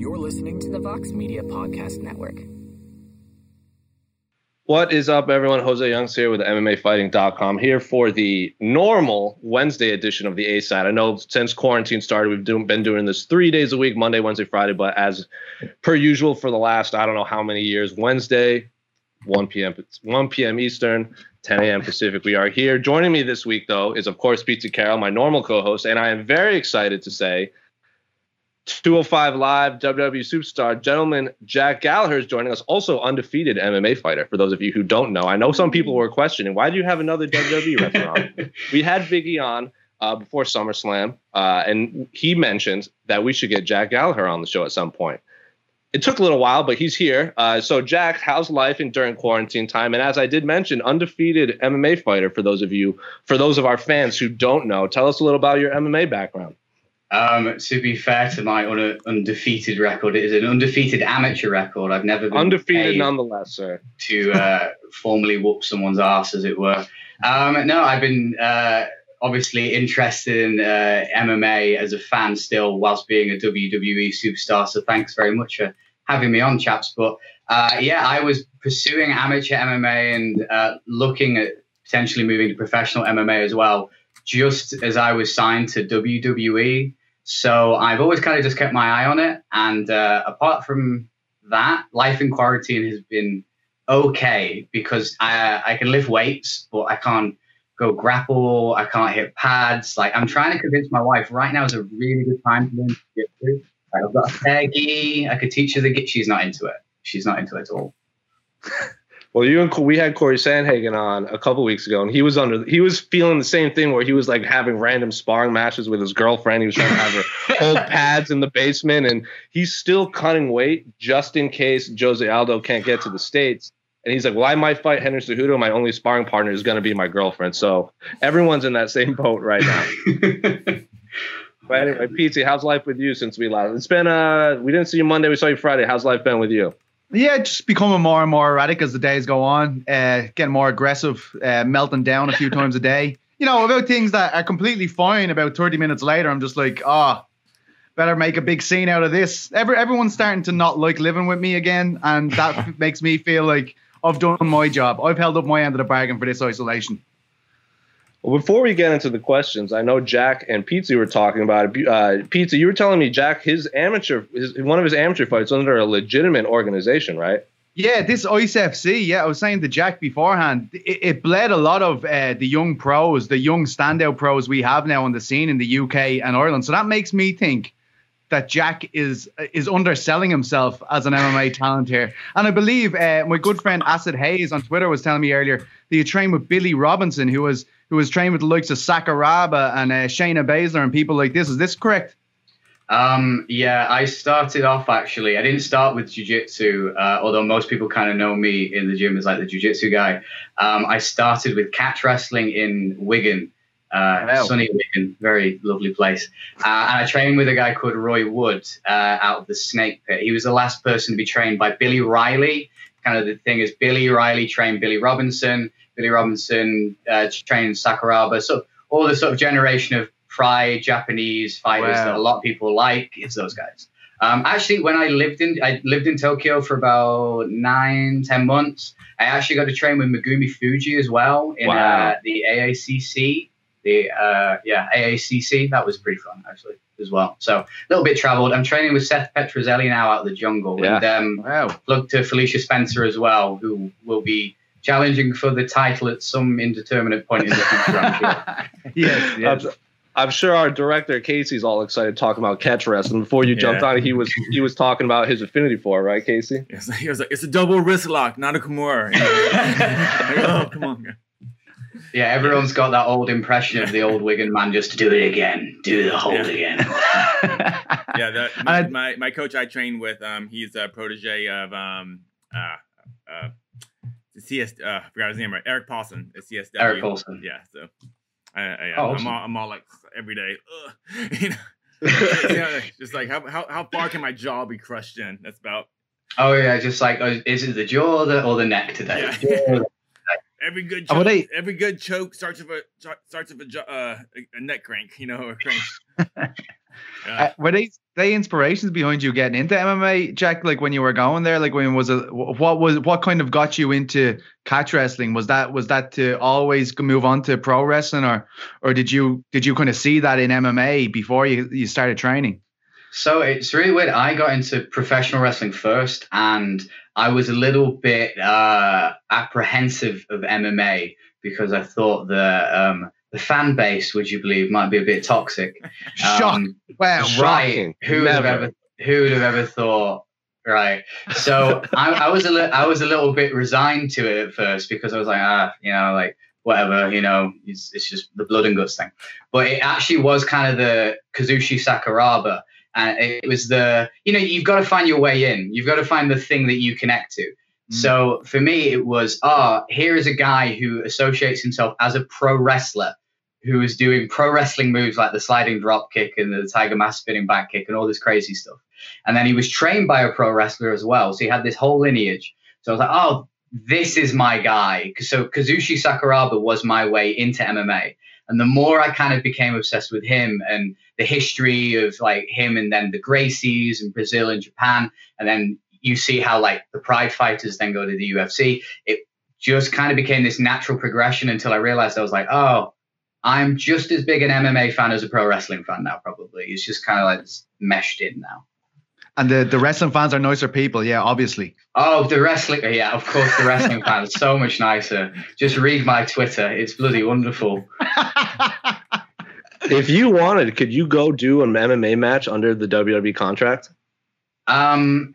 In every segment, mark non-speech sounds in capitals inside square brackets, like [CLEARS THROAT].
You're listening to the Vox Media Podcast Network. What is up, everyone? Jose Youngs here with MMAfighting.com here for the normal Wednesday edition of the A side. I know since quarantine started, we've do, been doing this three days a week Monday, Wednesday, Friday, but as per usual for the last, I don't know how many years, Wednesday, 1 p.m. 1 p.m. Eastern, 10 a.m. Pacific. We are here. Joining me this week, though, is of course Petesy Carroll, my normal co-host, and I am very excited to say 205 Live WWE superstar gentleman Jack Gallagher is joining us, also undefeated MMA fighter. For those of you who don't know, I know some people were questioning why do you have another WWE wrestler [LAUGHS] on? We had Biggie on uh, before SummerSlam, uh, and he mentioned that we should get Jack Gallagher on the show at some point. It took a little while, but he's here. Uh, so, Jack, how's life in during quarantine time? And as I did mention, undefeated MMA fighter. For those of you, for those of our fans who don't know, tell us a little about your MMA background. Um, to be fair to my un- undefeated record, it is an undefeated amateur record. I've never been undefeated, nonetheless, sir. To uh, [LAUGHS] formally whoop someone's ass, as it were. Um, no, I've been uh, obviously interested in uh, MMA as a fan still, whilst being a WWE superstar. So thanks very much for having me on, chaps. But uh, yeah, I was pursuing amateur MMA and uh, looking at potentially moving to professional MMA as well. Just as I was signed to WWE, so I've always kind of just kept my eye on it. And uh, apart from that, life in quarantine has been okay because I, I can lift weights, but I can't go grapple. I can't hit pads. Like I'm trying to convince my wife right now is a really good time to get through. Like, I've got a peggy. I could teach her the get. She's not into it. She's not into it at all. [LAUGHS] Well, you and we had Corey Sandhagen on a couple weeks ago, and he was under he was feeling the same thing where he was like having random sparring matches with his girlfriend. He was trying to have her [LAUGHS] hold pads in the basement, and he's still cutting weight just in case Jose Aldo can't get to the states. And he's like, "Well, I might fight Henry Cejudo. My only sparring partner is going to be my girlfriend." So everyone's in that same boat right now. [LAUGHS] but anyway, Petesy, how's life with you since we last? It's been uh, we didn't see you Monday. We saw you Friday. How's life been with you? Yeah, just becoming more and more erratic as the days go on, uh, getting more aggressive, uh, melting down a few [LAUGHS] times a day. You know, about things that are completely fine. About 30 minutes later, I'm just like, ah, oh, better make a big scene out of this. Every, everyone's starting to not like living with me again, and that [LAUGHS] makes me feel like I've done my job. I've held up my end of the bargain for this isolation. Well, before we get into the questions, I know Jack and Petesy were talking about it. Uh, Petesy, you were telling me Jack, his amateur, his, one of his amateur fights under a legitimate organization, right? Yeah, this ICFC. Yeah, I was saying to Jack beforehand, it, it bled a lot of uh, the young pros, the young standout pros we have now on the scene in the UK and Ireland. So that makes me think that Jack is is underselling himself as an MMA [LAUGHS] talent here. And I believe uh, my good friend Acid Hayes on Twitter was telling me earlier that you trained with Billy Robinson, who was who was trained with the likes of Sakuraba and uh, Shayna Baszler and people like this. Is this correct? Um, yeah, I started off actually. I didn't start with jiu-jitsu, uh, although most people kind of know me in the gym as like the jiu-jitsu guy. Um, I started with catch wrestling in Wigan, uh, wow. sunny Wigan, very lovely place. Uh, and I trained with a guy called Roy Wood uh, out of the Snake Pit. He was the last person to be trained by Billy Riley. Kind of the thing is, Billy Riley trained Billy Robinson. Billy Robinson uh, trained Sakuraba. So all the sort of generation of Pride Japanese fighters wow. that a lot of people like, it's those guys. Um, actually, when I lived in I lived in Tokyo for about nine, ten months, I actually got to train with Megumi Fujii as well in wow. uh, the AACC. The uh, yeah AACC that was pretty fun actually as well. So a little bit travelled. I'm training with Seth Petruzelli now out of the jungle, yeah. and um, wow. look to Felicia Spencer as well, who will be challenging for the title at some indeterminate point in the future. I'm sure. yes, [LAUGHS] yes. I'm, I'm, sure our director Casey's all excited talking about catch wrestling. Before you yeah. jumped on, he was he was talking about his affinity for it, right, Casey? Yes, he was like, it's a double wrist lock, not a Kimura. [LAUGHS] oh, come on. Yeah, everyone's got that old impression of the old Wigan man just do it again, do the hold yeah. again. [LAUGHS] yeah, the, my, my, my coach I trained with, um, he's a protege of um, uh, uh, the CS. Uh, I forgot his name right. Erik Paulson. The CSW. Erik Paulson. Yeah. So, I, I, oh, I'm, all, I'm all like every day. [LAUGHS] you know, [LAUGHS] yeah, just like how, how how far can my jaw be crushed in? That's about. Oh yeah, just like oh, is it the jaw or the, or the neck today? Yeah. [LAUGHS] every good choke, every good choke starts with a starts with a, uh, a neck crank, you know, or crank. Uh, were they they inspirations behind you getting into MMA, Jack? Like when you were going there, like when was it? What was what kind of got you into catch wrestling? Was that was that to always move on to pro wrestling, or or did you did you kind of see that in MMA before you you started training? So it's really weird. I got into professional wrestling first, and I was a little bit uh, apprehensive of MMA because I thought that um, the fan base, would you believe, might be a bit toxic. [LAUGHS] Shock! Um, wow, right? Who would have ever? Who would have ever thought? Right. So [LAUGHS] I, I, was a li- I was a little bit resigned to it at first because I was like, ah, you know, like whatever, you know, it's, it's just the blood and guts thing. But it actually was kind of the Kazushi Sakuraba. And it was the, you know, you've got to find your way in. You've got to find the thing that you connect to. So for me, it was, ah, here is a guy who associates himself as a pro wrestler who is doing pro wrestling moves like the sliding drop kick and the tiger mask spinning back kick and all this crazy stuff. And then he was trained by a pro wrestler as well. So he had this whole lineage. So I was like, oh, this is my guy. So Kazushi Sakuraba was my way into MMA. And the more I kind of became obsessed with him and the history of like him and then the Gracies and Brazil and Japan, and then you see how like the Pride fighters then go to the UFC, it just kind of became this natural progression until I realized I was like, oh, I'm just as big an MMA fan as a pro wrestling fan now, probably. It's just kind of like meshed in now. And the, the wrestling fans are nicer people, yeah, obviously. Oh, the wrestling, yeah, of course, the wrestling fans so much nicer. Just read my Twitter; it's bloody wonderful. [LAUGHS] if you wanted, could you go do an MMA match under the WWE contract? Um,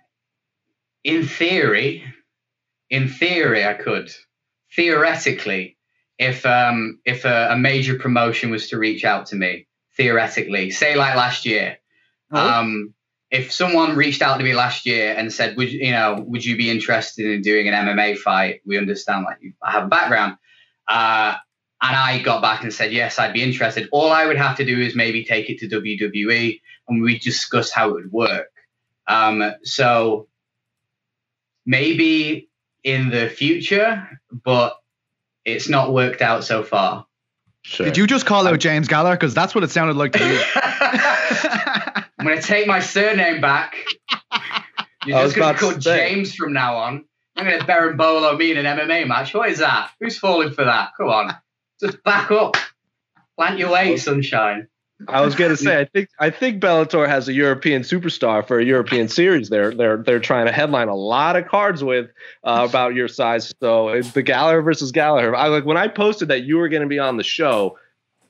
in theory, in theory, I could. Theoretically, if um if a, a, major promotion was to reach out to me theoretically say like last year oh. um if someone reached out to me last year and said would you know would you be interested in doing an mma fight we understand like i have a background uh and i got back and said yes i'd be interested all i would have to do is maybe take it to wwe and we discuss how it would work um so maybe in the future but it's not worked out so far. Sure. Did you just call out James Gallagher? Because that's what it sounded like to me. [LAUGHS] I'm going to take my surname back. [LAUGHS] You're just going to call James from now on. I'm going to berimbolo me in an MMA match. What is that? Who's falling for that? Come on. Just back up. Plant your way, sunshine. I was gonna say, [LAUGHS] I think I think Bellator has a European superstar for a European series. They're they're they're trying to headline a lot of cards with uh, [LAUGHS] about your size. So the Gallagher versus Gallagher. I like when I posted that you were going to be on the show.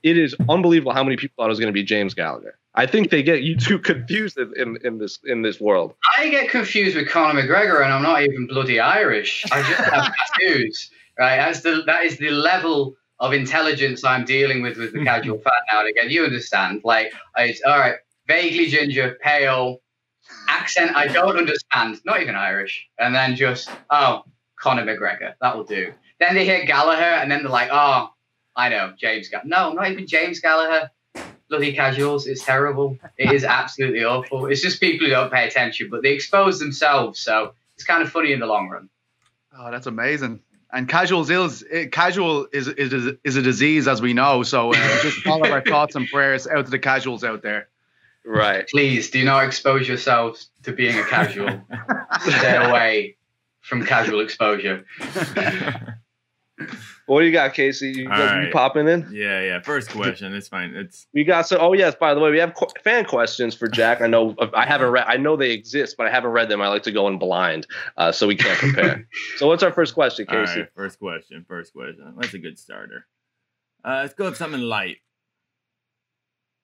It is unbelievable how many people thought it was going to be James Gallagher. I think they get you [LAUGHS] too confused in, in this in this world. I get confused with Conor McGregor, and I'm not even bloody Irish. I just have tattoos. Right, that's the that is the level of intelligence I'm dealing with with the [LAUGHS] casual fan now and again. You understand? Like, it's all right, vaguely ginger, pale, accent I don't understand, not even Irish, and then just oh, Conor McGregor, that will do. Then they hear Gallagher, and then they're like, oh, I know James. Gallagher. No, not even James Gallagher. Bloody casuals, it's terrible. It is absolutely awful. It's just people who don't pay attention, but they expose themselves, so it's kind of funny in the long run. Oh, that's amazing and casual is eh, casual is is is a disease as we know. So uh, [LAUGHS] just all of our thoughts and prayers out to the casuals out there. Right. Please do not expose yourselves to being a casual. [LAUGHS] Stay away from casual exposure. [LAUGHS] What do you got, Casey? You, right. you popping in? Yeah, yeah. First question. It's fine. It's we got so. Oh yes. By the way, we have qu- fan questions for Jack. I know [LAUGHS] I haven't read. I know they exist, but I haven't read them. I like to go in blind, uh, so we can't compare. [LAUGHS] so what's our first question, Casey? first question. First question. That's a good starter. Uh, let's go with something light.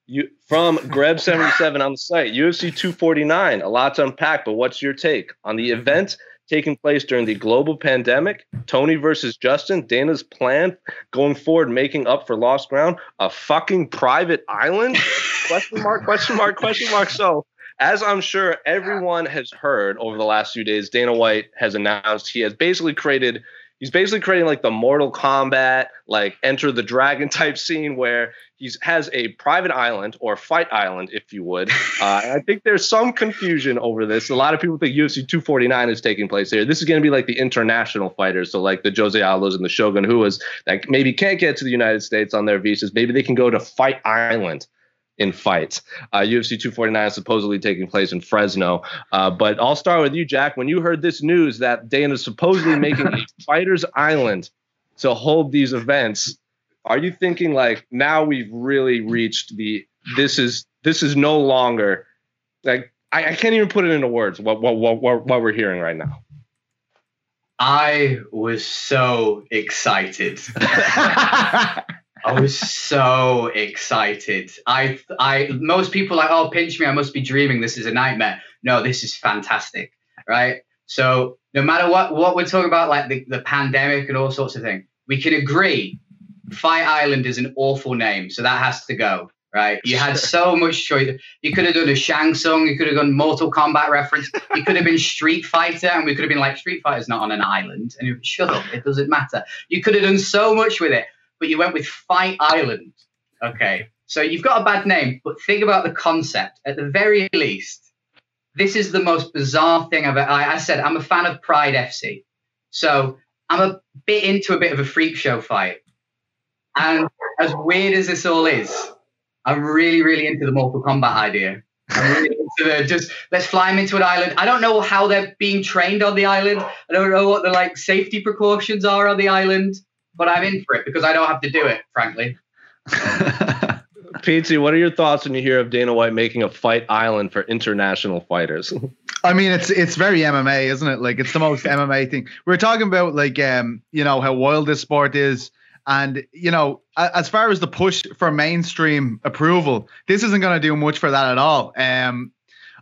You from [LAUGHS] Greb seventy seven on the site. UFC two forty nine. A lot to unpack, but what's your take on the event? Taking place during the global pandemic, Tony versus Justin, Dana's plan going forward, making up for lost ground, a fucking private island? [LAUGHS] question mark, question mark, question mark. So, as I'm sure everyone has heard over the last few days, Dana White has announced he has basically created he's basically creating like the Mortal Kombat, like Enter the Dragon type scene where he has a private island or fight island, if you would. [LAUGHS] Uh, I think there's some confusion over this. A lot of people think UFC 249 is taking place here. This is going to be like the international fighters, so like the Jose Aldos and the Shogun, who is that maybe can't get to the United States on their visas. Maybe they can go to Fight Island. In fights. Uh, UFC 249 is supposedly taking place in Fresno. Uh, but I'll start with you, Jack. When you heard this news that Dana's supposedly making a [LAUGHS] Fighters Island to hold these events, are you thinking like now we've really reached the this is this is no longer like I, I can't even put it into words what what what what, what we're hearing right now. I was so excited. [LAUGHS] [LAUGHS] I was so excited. I, I, most people like, oh, pinch me. I must be dreaming. This is a nightmare. No, this is fantastic, right? So no matter what, what we're talking about, like the, the pandemic and all sorts of things, we can agree. Fight Island is an awful name, so that has to go, right? You had so much choice. You could have done a Shang Tsung. You could have done Mortal Kombat reference. You could have been Street Fighter, and we could have been like, Street Fighter's not on an island. And you, shut up, it doesn't matter. You could have done so much with it but you went with Fight Island. Okay, so you've got a bad name, but think about the concept. At the very least, this is the most bizarre thing I've. I, I said I'm a fan of Pride FC, so I'm a bit into a bit of a freak show fight. And as weird as this all is, I'm really, really into the Mortal Kombat idea. I'm really into the just let's fly them into an island. I don't know how they're being trained on the island. I don't know what the like safety precautions are on the island but I'm in for it because I don't have to do it, frankly. [LAUGHS] Pete, what are your thoughts when you hear of Dana White making a fight island for international fighters? I mean, it's it's very MMA, isn't it? Like it's the most [LAUGHS] MMA thing. We are talking about like um, you know, how wild this sport is. And you know, as far as the push for mainstream approval, this isn't going to do much for that at all. Um,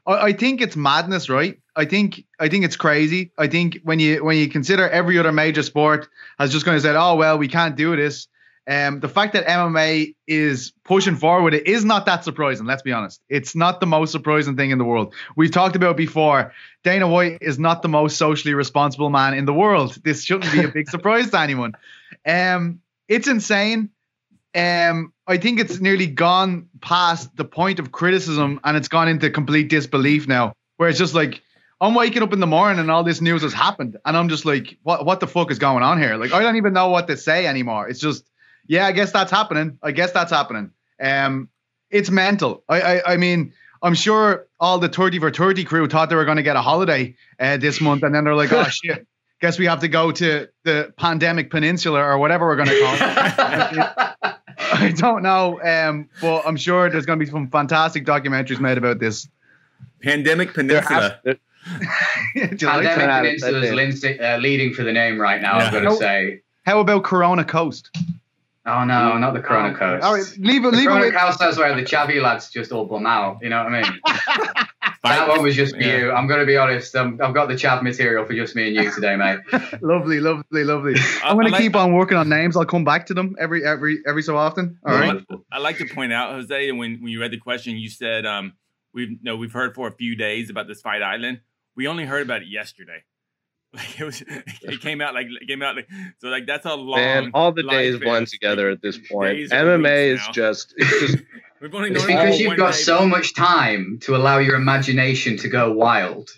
I, I think it's madness, right? I think I think it's crazy. I think when you when you consider every other major sport has just going to say, oh well, we can't do this. Um, the fact that MMA is pushing forward it is not that surprising. Let's be honest; it's not the most surprising thing in the world. We've talked about before. Dana White is not the most socially responsible man in the world. This shouldn't be a big [LAUGHS] surprise to anyone. Um, it's insane. Um, I think it's nearly gone past the point of criticism, and it's gone into complete disbelief now, where it's just like I'm waking up in the morning and all this news has happened, and I'm just like, what what the fuck is going on here? Like I don't even know what to say anymore. It's just, yeah, I guess that's happening. I guess that's happening. Um, it's mental. I I, I mean, I'm sure all the 30 for 30 crew thought they were going to get a holiday uh, this month, and then they're like, oh [LAUGHS] shit. Guess we have to go to the pandemic peninsula or whatever we're going to call it. [LAUGHS] I don't know, um, but I'm sure there's going to be some fantastic documentaries made about this. Pandemic Peninsula. Pandemic like Peninsula is uh, leading for the name right now. Yeah. I'm going to say. How about Corona Coast? Oh no, not the Corona Coast. All right, leave it. The leave Corona it. Coast is where the Chavy lads just all bum out. You know what I mean? [LAUGHS] that one was just yeah. you. I'm going to be honest. Um, I've got the Chav material for just me and you today, mate. [LAUGHS] lovely, lovely, lovely. [LAUGHS] I'm going to like, keep on working on names. I'll come back to them every every every so often. All right. I like to point out, Jose, when when you read the question, you said um, we've no we've heard for a few days about this fight island we only heard about it yesterday. [LAUGHS] Like it was, it came out like it came out like so like that's a long. Man, all the days blend together at this point. MMA is just it's [LAUGHS] just. We've only it's because you've got so much time to allow your imagination to go wild.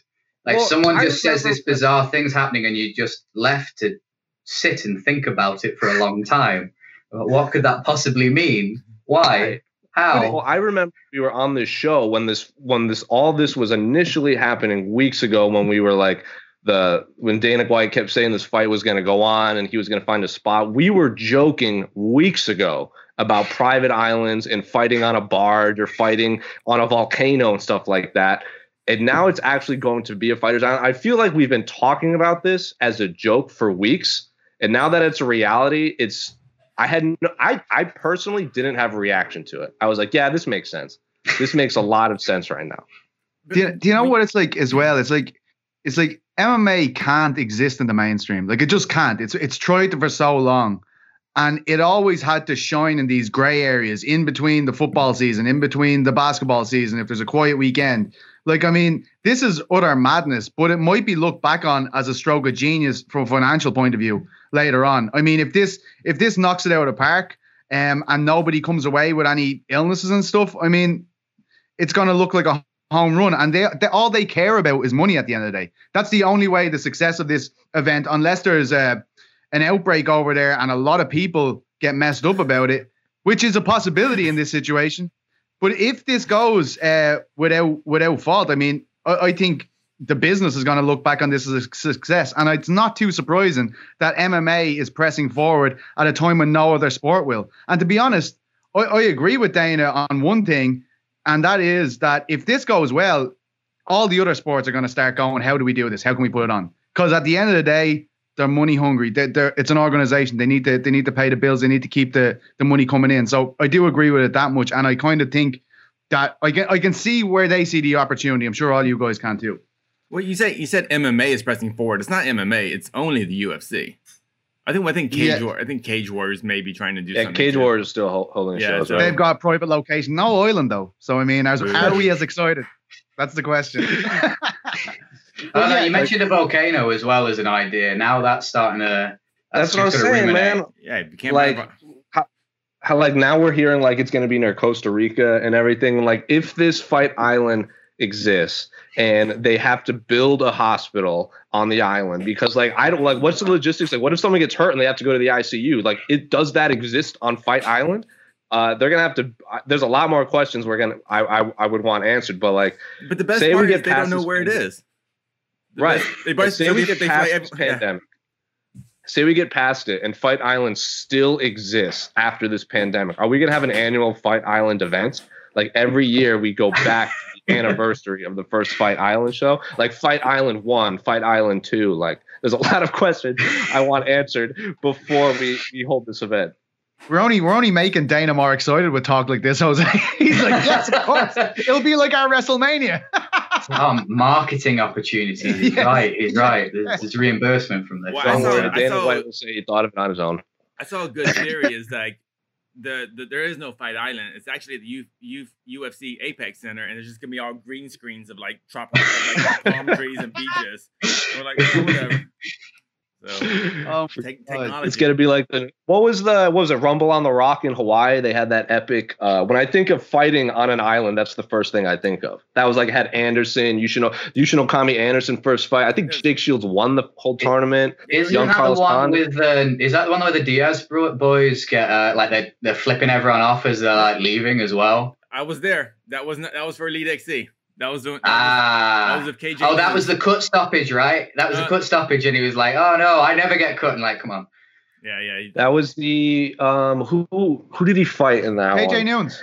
Like well, someone just says this bizarre thing's happening, and you just left to sit and think about it for a long time. What could that possibly mean? Why? How? Well, I remember we were on this show when this when this all this was initially happening weeks ago when we were like the when Dana White kept saying this fight was going to go on and he was going to find a spot. We were joking weeks ago about private islands and fighting on a barge or fighting on a volcano and stuff like that. And now it's actually going to be a fighter's island. I feel like we've been talking about this as a joke for weeks. And now that it's a reality, it's I had no, I I personally didn't have a reaction to it. I was like, yeah, this makes sense. This makes a lot of sense right now. Do you, do you know what it's like as well? It's like it's like MMA can't exist in the mainstream. Like it just can't. It's it's tried for so long. And it always had to shine in these gray areas in between the football season, in between the basketball season, if there's a quiet weekend. Like, I mean, this is utter madness, but it might be looked back on as a stroke of genius from a financial point of view later on. I mean, if this if this knocks it out of the park, um, and nobody comes away with any illnesses and stuff, I mean, it's going to look like a home run. And they, they, all they care about is money at the end of the day. That's the only way the success of this event, unless there's a an outbreak over there and a lot of people get messed up about it, which is a possibility in this situation. But if this goes uh, without without fault, I mean, I, I think the business is going to look back on this as a success, and it's not too surprising that MMA is pressing forward at a time when no other sport will. And to be honest, I, I agree with Dana on one thing, and that is that if this goes well, all the other sports are going to start going. How do we do this? How can we put it on? Because at the end of the day, they're money hungry. They're, they're, it's an organization. They need to they need to pay the bills. They need to keep the the money coming in. So I do agree with it that much, and I kind of think that I can I can see where they see the opportunity. I'm sure all you guys can too. Well, you say you said MMA is pressing forward. It's not MMA. It's only the UFC. I think I think Cage Yeah. War, I think Cage Warriors may be trying to do Yeah, something. Cage too. Warriors is still holding Yeah, shows. so- Right? They've got a private location, no island though. So I mean, are, are we as excited? That's the question. [LAUGHS] Uh, yeah, you mentioned a volcano as well as an idea. Now that's starting to. That's what I'm saying, ruminate. man. Yeah, you can't Like, like, how like now we're hearing like it's going to be near Costa Rica and everything. Like if this fight island exists and they have to build a hospital on the island because like I don't like what's the logistics like what if someone gets hurt and they have to go to the ICU like it does that exist on Fight Island? Uh, they're gonna have to. uh, There's a lot more questions we're gonna. I I, I would want answered, but like But the best Say we part get is they don't know where it is. is. Right. They, But say we they, get they past every- yeah. pandemic. Say we get past it and Fight Island still exists after this pandemic. Are we gonna have an annual Fight Island event? Like every year we go back to the [LAUGHS] anniversary of the first Fight Island show. Like Fight Island one, Fight Island two. Like there's a lot of questions I want answered before we, we hold this event. We're only we're only making Dana more excited with talk like this, Jose. [LAUGHS] He's like, yes, of course. It'll be like our WrestleMania. Oh, marketing opportunities. He's Yes. right. He's right. There's, there's reimbursement from this. Well, I saw- I Dana saw- White will say he thought of it on his own. I saw a good theory is like the, the there is no fight island. It's actually the U, U, UFC Apex Center, and it's just gonna be all green screens of like tropical like, palm trees and beaches. We're like oh, whatever. So [LAUGHS] take, technology. It's gonna be like the what was the what was it Rumble on the Rock in Hawaii? They had that epic. Uh, when I think of fighting on an island, that's the first thing I think of. That was like had Anderson, Yushino, Yushin Okami Anderson first fight. I think Jake Shields won the whole tournament. Isn't Young that Carlos the one Khan. with uh, is that the one where the Diaz bro- boys get uh, like they're, they're flipping everyone off as they're like leaving as well? I was there. That was not, that was for Elite XC. That was the that was, that Ah. was of KJ. Oh, that was the cut stoppage, right? That was the Uh, cut stoppage, and he was like, "Oh no, I never get cut." And like, come on, yeah yeah. he- That was the um who who, who did he fight in that KJ one? Noons.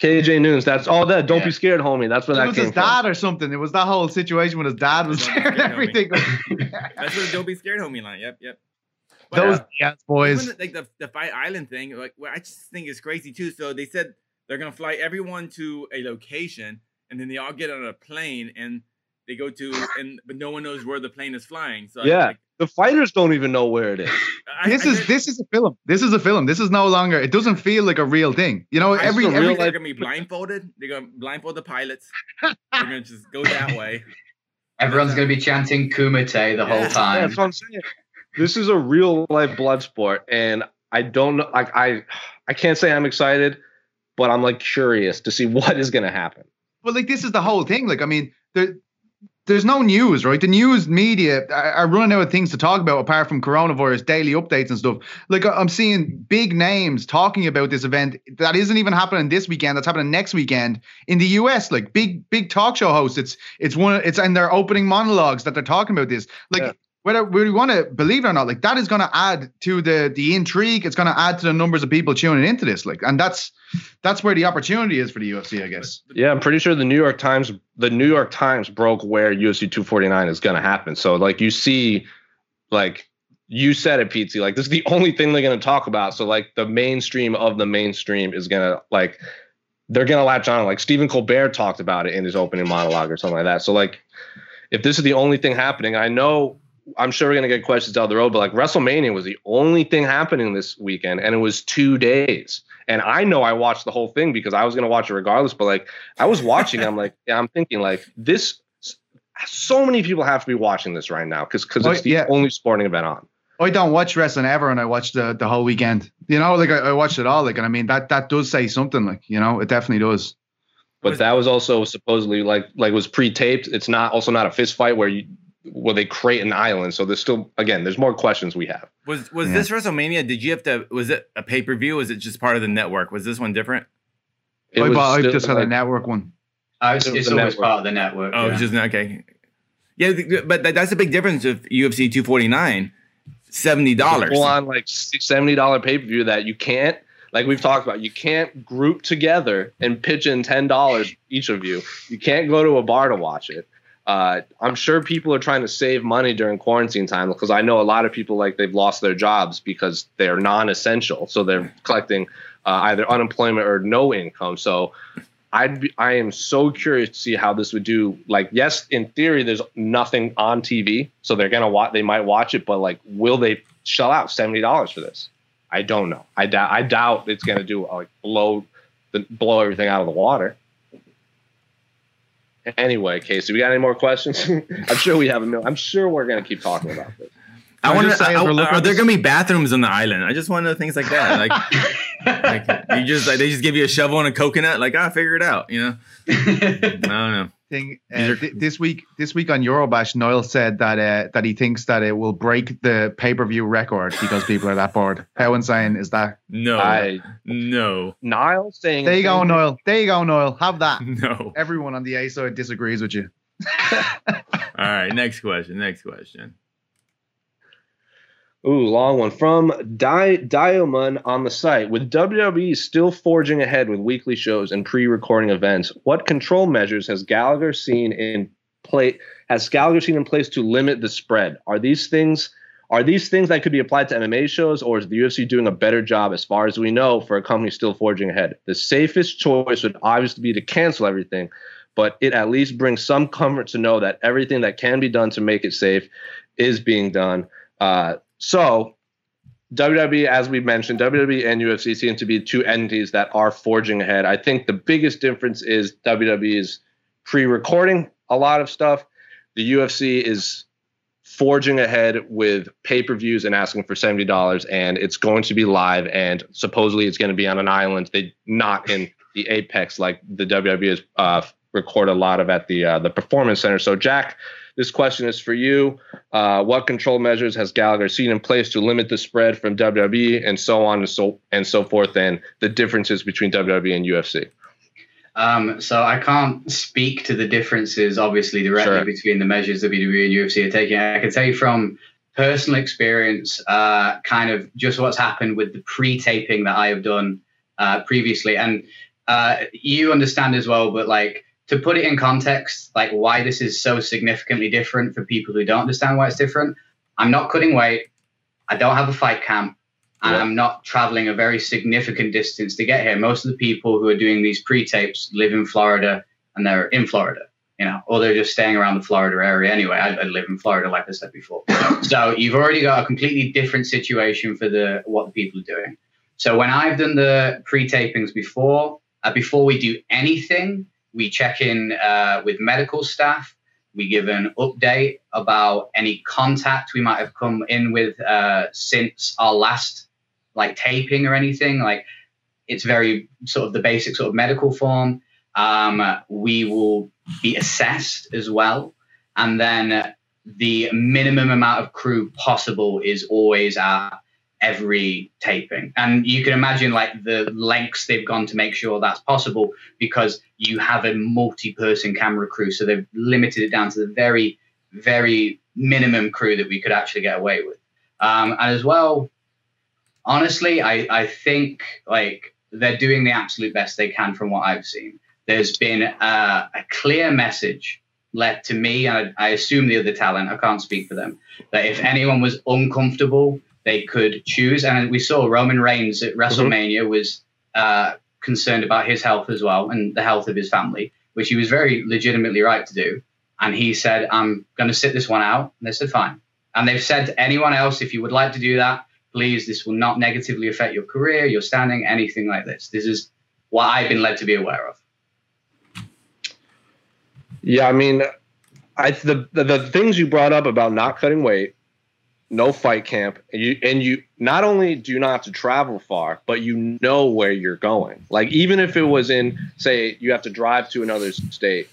KJ Noons. That's all that. Don't Yeah. be scared, homie. That's where It that was came his from. dad or something. It was that whole situation when his dad was there and scared, everything. [LAUGHS] That's what the Don't Be Scared homie line. Yep yep. But, Those uh, yes, boys. Even like the the Fight Island thing, like what I just think is crazy too. So they said they're gonna fly everyone to a location, and then they all get on a plane and they go to and but no one knows where the plane is flying. So Yeah. like, The fighters don't even know where it is. I, This I is read- this is a film. This is a film. This is no longer. It doesn't feel like a real thing. You know, I every think real they're gonna be [LAUGHS] blindfolded. They're gonna blindfold the pilots. they're gonna just go that way. [LAUGHS] everyone's gonna be chanting Kumite the whole Yeah. Yeah, time. that's what I'm saying. This is a real life blood sport, and I don't know. Like I, I can't say I'm excited, but I'm like curious to see [LAUGHS] what is going to happen. Well, like this is the whole thing. Like, I mean, there, there's no news, right? The news media are, running out of things to talk about apart from coronavirus daily updates and stuff. Like, I'm seeing big names talking about this event that isn't even happening this weekend. That's happening next weekend in the U.S. Like big, big talk show hosts. It's it's one. It's in their opening monologues that they're talking about this. Like. Yeah. Whether we want to believe it or not, like that is going to add to the the intrigue. It's going to add to the numbers of people tuning into this. Like, and that's that's where the opportunity is for the UFC, I guess. Yeah, I'm pretty sure the New York Times, the New York Times broke where UFC 249 is going to happen. So like you see, like you said it, Pete. Like this is the only thing they're going to talk about. So like the mainstream of the mainstream is going to like they're going to latch on. Like Stephen Colbert talked about it in his opening monologue or something like that. So like if this is the only thing happening, I know I'm sure we're gonna get questions down the road, but like WrestleMania was the only thing happening this weekend, and it was two days. And I know I watched the whole thing because I was gonna watch it regardless. But like I was watching, I'm like, [LAUGHS] yeah, I'm thinking like this. So many people have to be watching this right now because because Oh, it's the yeah. only sporting event on. Oh, I don't watch wrestling ever, and I watched the the whole weekend. You know, like I, I watched it all. Like, and I mean that that does say something. Like, you know, it definitely does. But that was also supposedly like like was pre-taped. It's not also not a fist fight where you where they create an island. So there's still again there's more questions we have. Was was Yeah. this WrestleMania? Did you have to? Was it a pay per view? Was it just part of the network? Was this one different? It I, was I still, just had a network one. Uh, it's was it's always network. part of the network. Oh, yeah. just okay. Yeah, but that's a big difference of UFC 249, seventy dollars. full on like seventy dollar pay per view that you can't like we've talked about. You can't group together and pitch in ten dollars each of you. You can't go to a bar to watch it. Uh, I'm sure people are trying to save money during quarantine time because I know a lot of people like they've lost their jobs because they're non-essential, so they're collecting uh, either unemployment or no income. So I'd be, I am so curious to see how this would do. Like, yes, in theory, there's nothing on TV, so they're gonna watch. They might watch it, but like, will they shell out seventy dollars for this? I don't know. I doubt. I doubt it's gonna do like blow the blow everything out of the water. Anyway, Casey, we got any more questions? [LAUGHS] I'm sure we have a million. I'm sure we're gonna keep talking about this. I I'm want to. saying, we're Are there going to be bathrooms on the island? I just want to know things like that. Like, [LAUGHS] like you just like they just give you a shovel and a coconut. Like, I figure it out. You know. [LAUGHS] I don't know. Thing uh, th- this week, this week on Eurobash, Noel said that uh, that he thinks that it will break the pay per view record because people are that bored. How insane is that? No. I no. Niall saying There you go, Noel. There you go, Noel. Have that. [LAUGHS] No. Everyone on the A side disagrees with you. [LAUGHS] All right. Next question. Next question. Ooh, long one from Di- Diamond on the site. With WWE still forging ahead with weekly shows and pre-recording events, what control measures has Gallagher seen in play? Has Gallagher seen in place to limit the spread? Are these things are these things that could be applied to MMA shows, or is the UFC doing a better job, as far as we know, for a company still forging ahead? The safest choice would obviously be to cancel everything, but it at least brings some comfort to know that everything that can be done to make it safe is being done. Uh, so, WWE, as we mentioned, WWE and UFC seem to be two entities that are forging ahead. I think the biggest difference is WWE is pre-recording a lot of stuff. The UFC is forging ahead with pay-per-views and asking for seventy dollars, and it's going to be live. And supposedly, it's going to be on an island, they not in the apex like the WWE has uh, record a lot of at the uh, the Performance Center. So, Jack, this question is for you. Uh, what control measures has Gallagher seen in place to limit the spread from WWE and so on and so and so forth, and the differences between WWE and UFC? Um, so I can't speak to the differences, obviously, directly Sure. between the measures WWE and UFC are taking. I can tell you from personal experience, uh, kind of just what's happened with the pre-taping that I have done uh, previously, and uh, you understand as well. But like to put it in context, like why this is so significantly different for people who don't understand why it's different. I'm not cutting weight. I don't have a fight camp and Yeah. I'm not traveling a very significant distance to get here. Most of the people who are doing these pre-tapes live in Florida and they're in Florida, you know, or they're just staying around the Florida area anyway. I, I live in Florida, like I said before. [LAUGHS] so you've already got a completely different situation for the what the people are doing. So when I've done the pre-tapings before, uh, before we do anything, we check in uh, with medical staff. We give an update about any contact we might have come in with uh, since our last like taping or anything. Like it's very sort of the basic sort of medical form. Um, we will be assessed as well, and then the minimum amount of crew possible is always at every taping. And you can imagine like the lengths they've gone to make sure that's possible because you have a multi-person camera crew. So they've limited it down to the very, very minimum crew that we could actually get away with. Um, and as well, honestly, I, I think like they're doing the absolute best they can from what I've seen. There's been a, a clear message led to me, and I, I assume the other talent, I can't speak for them, that if anyone was uncomfortable, they could choose. And we saw Roman Reigns at WrestleMania was uh, concerned about his health as well and the health of his family, which he was very legitimately right to do. And he said, I'm going to sit this one out. And they said, fine. And they've said to anyone else, if you would like to do that, please, this will not negatively affect your career, your standing, anything like this. This is what I've been led to be aware of. Yeah, I mean, I the, the the things you brought up about not cutting weight, no fight camp, and you and you not only do you not have to travel far, but you know where you're going. Like even if it was in, say, you have to drive to another state,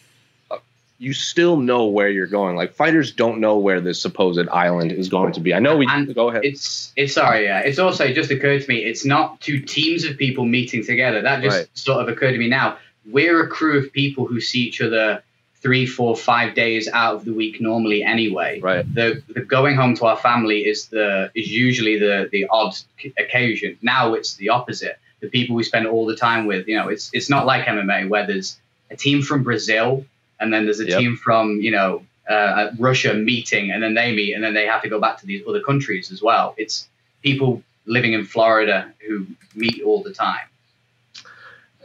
uh, you still know where you're going. Like fighters don't know where this supposed island is going to be. I know we And go ahead. It's it's sorry, yeah. It's also just occurred to me. It's not two teams of people meeting together. That just Right. sort of occurred to me now. We're a crew of people who see each other three, four, five days out of the week normally anyway. Right. The, the going home to our family is the is usually the the odd c- occasion. Now it's the opposite. The people we spend all the time with, you know, it's it's not like MMA where there's a team from Brazil and then there's a Yep. team from you know uh, Russia meeting and then they meet and then they have to go back to these other countries as well. It's people living in Florida who meet all the time.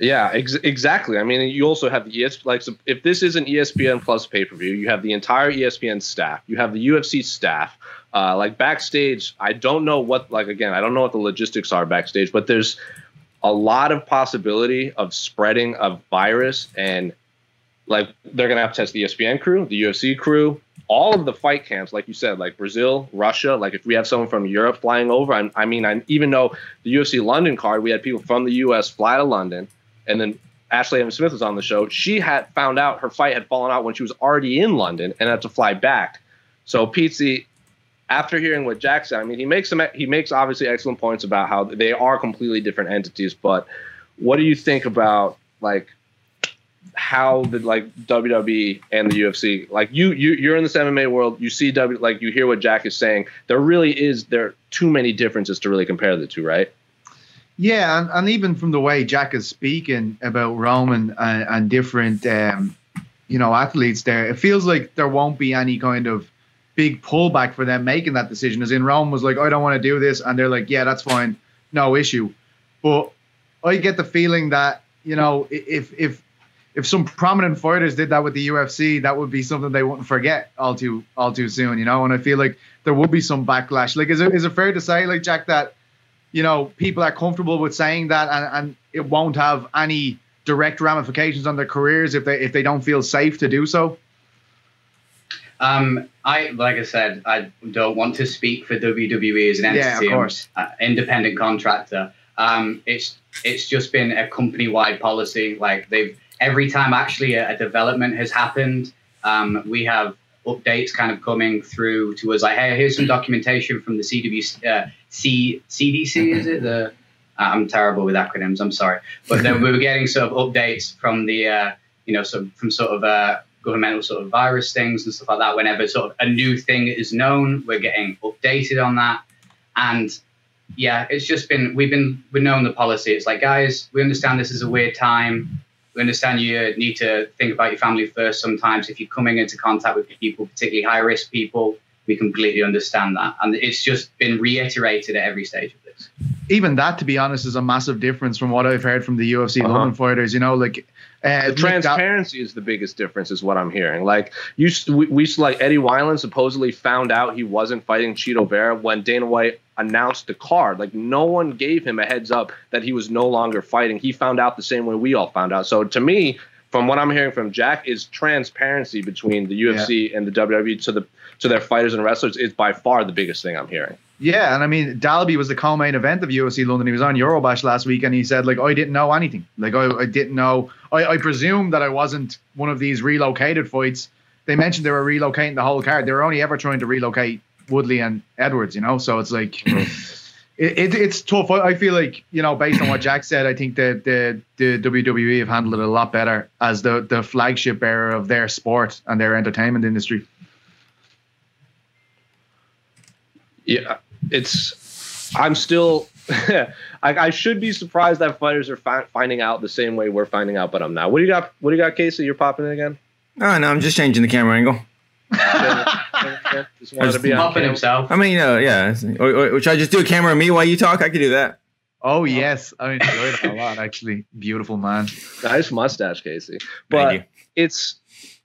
Yeah, ex- exactly. I mean, you also have the ES like if this is an ESPN Plus pay per view, you have the entire ESPN staff, you have the UFC staff. Uh, like backstage, I don't know what like again, I don't know what the logistics are backstage, but there's a lot of possibility of spreading of virus and like they're gonna have to test the ESPN crew, the UFC crew, all of the fight camps, like you said, like Brazil, Russia. Like if we have someone from Europe flying over, I, I mean, I even though the UFC London card, we had people from the US fly to London, and then Ashley Evans Smith was on the show. She had found out her fight had fallen out when she was already in London and had to fly back. So Petesy, after hearing what Jack said, I mean, he makes some he makes obviously excellent points about how they are completely different entities. But what do you think about like how the like WWE and the UFC like you you you're in this MMA world you see W like you hear what Jack is saying there really is there are too many differences to really compare the two right Yeah, and, and even from the way Jack is speaking about Roman and, and different, um, you know, athletes there, it feels like there won't be any kind of big pullback for them making that decision. As in, Rome was like, I don't want to do this, and they're like, yeah, that's fine, no issue. But I get the feeling that you know, if if if some prominent fighters did that with the UFC, that would be something they wouldn't forget all too all too soon, you know. And I feel like there would be some backlash. Like, is it is it fair to say, like Jack, that you know people are comfortable with saying that, and, and it won't have any direct ramifications on their careers if they if they don't feel safe to do so? Um, I like I said, I don't want to speak for WWE as an entity. Yeah, of course. an independent contractor. Um, it's it's just been a company wide policy. Like they've every time actually a, a development has happened, um, we have updates kind of coming through to us like, hey, here's some documentation from the CW, uh, C, CDC, is it the? I'm terrible with acronyms. I'm sorry, but then we were getting sort of updates from the, uh, you know, some from sort of uh, governmental sort of virus things and stuff like that. Whenever sort of a new thing is known, we're getting updated on that. And yeah, it's just been we've been we've known the policy. It's like guys, we understand this is a weird time. We understand you need to think about your family first. Sometimes, if you're coming into contact with people, particularly high risk people, we completely understand that. And it's just been reiterated at every stage of this. Even that, to be honest, is a massive difference from what I've heard from the UFC Uh-huh. London fighters. You know, like uh, the transparency is the biggest difference is what i'm hearing like you we, we like eddie Wineland supposedly found out he wasn't fighting chito vera when dana white announced the card like no one gave him a heads up that he was no longer fighting he found out the same way we all found out so to me from what i'm hearing from jack is transparency between the ufc and the wwe to the to their fighters and wrestlers is by far the biggest thing i'm hearing Yeah, and I mean, Dalby was the co-main event of UFC London. He was on Eurobash last week, and he said, like, I didn't know anything. Like, I, I didn't know. I, I presume that I wasn't one of these relocated fights. They mentioned they were relocating the whole card. They were only ever trying to relocate Woodley and Edwards, you know. So it's like, mm-hmm. it, it, it's tough. I, I feel like, you know, based on what Jack said, I think that the the WWE have handled it a lot better as the the flagship bearer of their sport and their entertainment industry. Yeah, it's. I'm still. [LAUGHS] I, I should be surprised that fighters are fi- finding out the same way we're finding out, but I'm not. What do you got? What do you got, Casey? You're popping in again. No, no, I'm just changing the camera angle. Just wanted to be on camera. himself. I mean, uh, yeah. Or, or, or should I just do a camera of me while you talk? I could do that. Oh yes, I enjoyed it a lot. Actually, beautiful man. Nice mustache, Casey. Thank But you. it's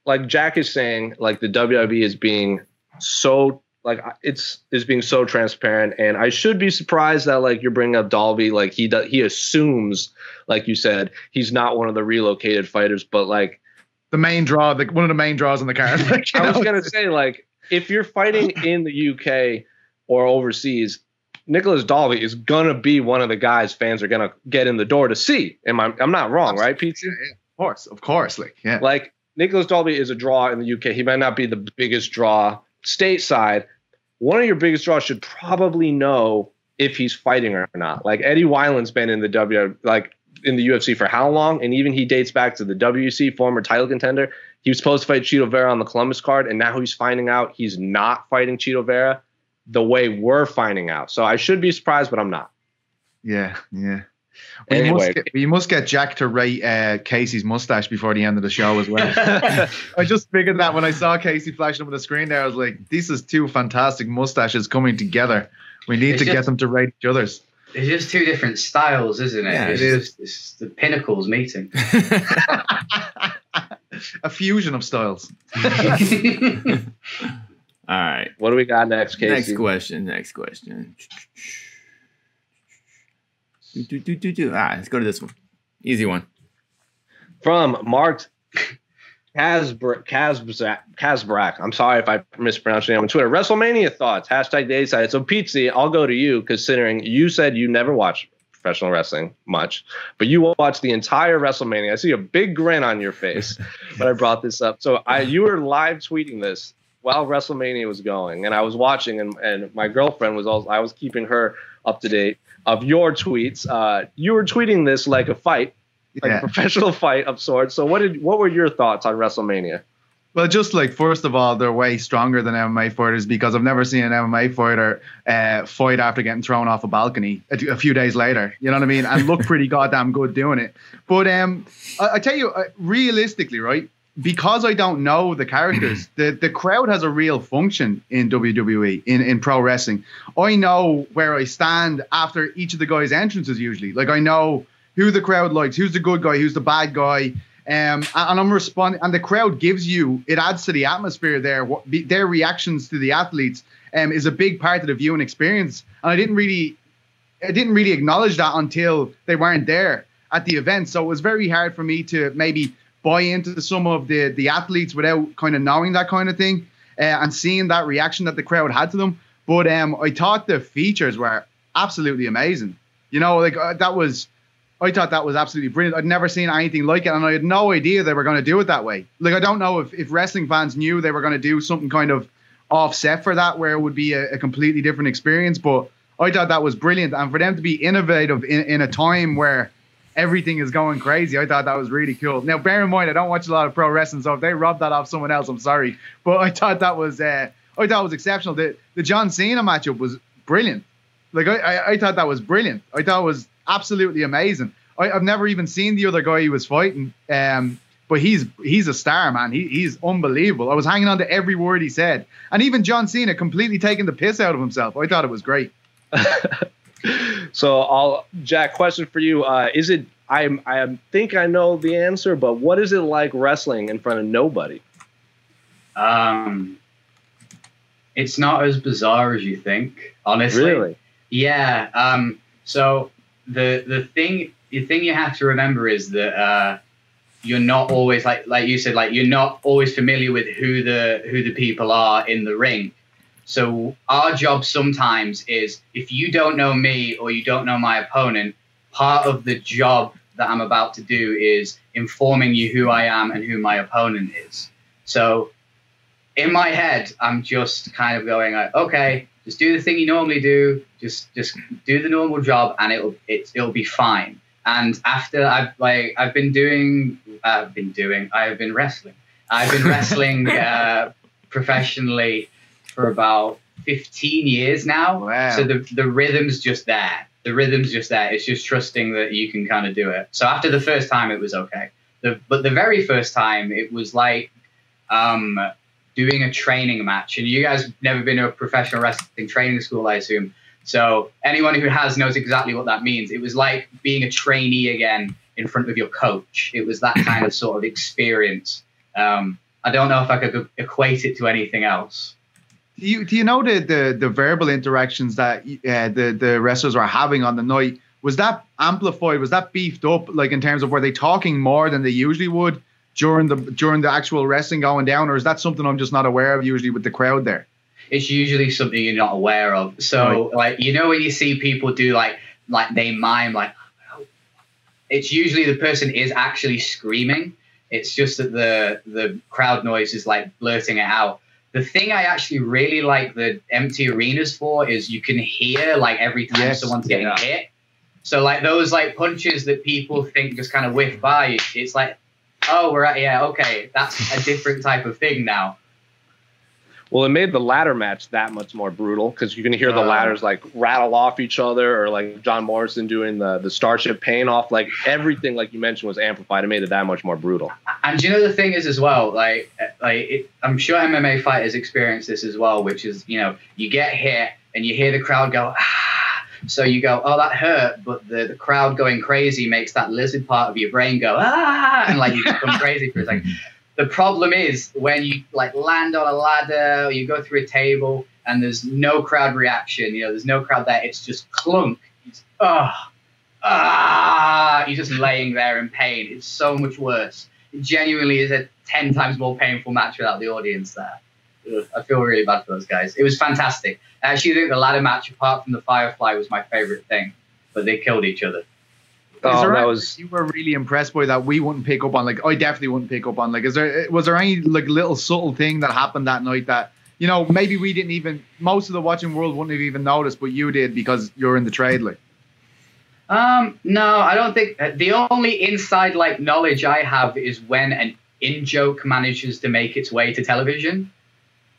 like Jack is saying, like the WWE is being so like it's is being so transparent, and I should be surprised that like you're bringing up Dalby. like he does, he assumes, like you said, he's not one of the relocated fighters, but like The main draw, the, one of the main draws on the card. Like, [LAUGHS] I was gonna say, like, if you're fighting [LAUGHS] in the UK or overseas, Nicolas Dalby is gonna be one of the guys fans are gonna get in the door to see. Am I? I'm not wrong, right, Pete? of course, of course. Like, yeah, Like Nicolas Dalby is a draw in the UK. He might not be the biggest draw stateside. One of your biggest draws should probably know if he's fighting or not. Like Eddie Wineland's been in the W, like in the UFC for how long? And even he dates back to the WEC former title contender. He was supposed to fight Chito Vera on the Columbus card, and now he's finding out he's not fighting Chito Vera the way we're finding out. So I should be surprised, but I'm not. Yeah, yeah. We Anyway. must get, we must get Jack to rate uh, Casey's mustache before the end of the show as well. [LAUGHS] I just figured that when I saw Casey flashing up on the screen there, I was like, "This is two fantastic mustaches coming together. We need It's to get them to rate each other's." It's just two different styles, isn't it? Yeah, it's it just it's the pinnacles meeting. [LAUGHS] A fusion of styles. [LAUGHS] All right. What do we got next, Casey? Next question. Next question. Do, do, do, do, do. All right, let's go to this one. Easy one. From Mark Casbrak. I'm sorry if I mispronounced your name on Twitter. WrestleMania thoughts. Hashtag the A side. So, Petesy, I'll go to you considering you said you never watch professional wrestling much, but you watched the entire WrestleMania. I see a big grin on your face [LAUGHS] when I brought this up. So, I you were live tweeting this while WrestleMania was going, and I was watching, and, and my girlfriend was also, I was keeping her up to date of your tweets. Uh, you were tweeting this like a fight like Yeah. a professional [LAUGHS] fight of sorts. So what did what were your thoughts on WrestleMania? Well, just like first of all, they're way stronger than MMA fighters because I've never seen an MMA fighter uh, fight after getting thrown off a balcony a, a few days later. You know what I mean? And look pretty [LAUGHS] goddamn good doing it. But um, I, I tell you, uh, realistically, right? Because I don't know the characters, [CLEARS THROAT] the, the crowd has a real function in WWE, in, in pro wrestling. I know where I stand after each of the guys' entrances usually. Like I know who the crowd likes, who's the good guy, who's the bad guy. Um, and I'm responding, and the crowd gives you it adds to the atmosphere there. What their reactions to the athletes um, is a big part of the viewing experience. And I didn't really, I didn't really acknowledge that until they weren't there at the event. So it was very hard for me to maybe buy into some of the the athletes without kind of knowing that kind of thing uh, and seeing that reaction that the crowd had to them. But um, I thought the features were absolutely amazing. You know, like uh, that was. I thought that was absolutely brilliant. I'd never seen anything like it, and I had no idea they were going to do it that way. Like, I don't know if, if wrestling fans knew they were going to do something kind of offset for that, where it would be a, a completely different experience. But I thought that was brilliant, and for them to be innovative in, in a time where everything is going crazy, I thought that was really cool. Now, bear in mind, I don't watch a lot of pro wrestling, so if they robbed that off someone else, I'm sorry. But I thought that was, uh, I thought was exceptional. The the John Cena matchup was brilliant. Like I, I, I thought that was brilliant. I thought it was absolutely amazing. I, I've never even seen the other guy he was fighting. Um, but he's he's a star, man. He, he's unbelievable. I was hanging on to every word he said, and even John Cena completely taking the piss out of himself. I thought it was great. [LAUGHS] So I'll Jack, question for you. Uh, is it I I think I know the answer, but what is it like wrestling in front of nobody? Um, it's not as bizarre as you think, honestly. Really? Yeah. Um, so the the thing the thing you have to remember is that uh, you're not always like like you said like you're not always familiar with who the who the people are in the ring. So our job sometimes is if you don't know me or you don't know my opponent, part of the job that I'm about to do is informing you who I am and who my opponent is. So in my head, I'm just kind of going like, okay, just do the thing you normally do, just just do the normal job, and it'll it, it'll be fine. And after I've like I've been doing, I've been doing, I've been wrestling. I've been wrestling [LAUGHS] uh, professionally for about 15 years now. Wow. So the the rhythm's just there. The rhythm's just there. It's just trusting that you can kind of do it. So after the first time, it was okay. The, but the very first time, it was like um, doing a training match. And you guys have never been to a professional wrestling training school, I assume. So anyone who has knows exactly what that means. It was like being a trainee again in front of your coach. It was that kind of sort of experience. Um, I don't know if I could equate it to anything else. Do you do you know the the, the verbal interactions that uh, the the wrestlers were having on the night? Was that amplified? Was that beefed up? Like in terms of were they talking more than they usually would during the during the actual wrestling going down, or is that something I'm just not aware of usually with the crowd there? it's usually something you're not aware of. So like you know when you see people do like like they mime like it's usually the person is actually screaming. It's just that the the crowd noise is like blurting it out. The thing I actually really like the empty arenas for is you can hear like every time Yes, someone's getting yeah. hit. So like those like punches that people think just kind of whiff by, it's like, oh, we're at yeah, okay, that's a different type of thing now. Well, it made the ladder match that much more brutal because you can hear the Uh. ladders like rattle off each other, or like John Morrison doing the the Starship pain off. Like everything, like you mentioned, was amplified. It made it that much more brutal. And you know the thing is as well, like, like it, I'm sure MMA fighters experience this as well, which is you know you get hit and you hear the crowd go ah, so you go oh that hurt, but the, the crowd going crazy makes that lizard part of your brain go ah, and like you become [LAUGHS] crazy for a second. [LAUGHS] The problem is when you like land on a ladder, or you go through a table, and there's no crowd reaction. You know, there's no crowd there. It's just clunk. It's ah ah. You're just laying there in pain. It's so much worse it genuinely is a 10 times more painful match without the audience there. I feel really bad for those guys. It was fantastic. I actually think the ladder match, apart from the Firefly, was my favorite thing, but they killed each other. Is Oh, there that was you were really impressed by that we wouldn't pick up on like I definitely wouldn't pick up on like is there was there any like little subtle thing that happened that night that you know maybe we didn't even most of the watching world wouldn't have even noticed but you did because you're in the trade like Um, no, I don't think uh, the only inside like knowledge I have is when an in joke manages to make its way to television.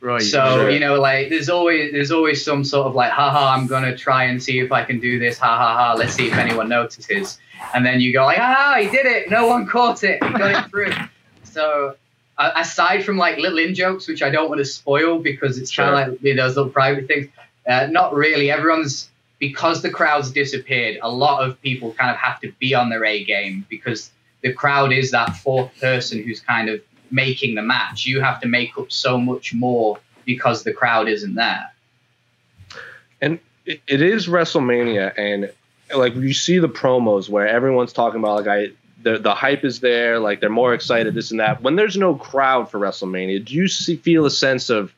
Right so sure. you know, like there's always there's always some sort of like, haha, I'm gonna try and see if I can do this, ha ha ha. Let's see if anyone notices, and then you go like, ah, he did it. No one caught it. He got it [LAUGHS] through. So uh, aside from like little in jokes, which I don't want to spoil because it's kind of like you know those little private things. Uh, not really. Everyone's because the crowds disappeared. A lot of people kind of have to be on their A game because the crowd is that fourth person who's kind of making the match. You have to make up so much more because the crowd isn't there. and it, is WrestleMania, and like you see the promos where everyone's talking about like I the the hype is there, like they're more excited, this and that. When there's no crowd for WrestleMania, do you see feel a sense of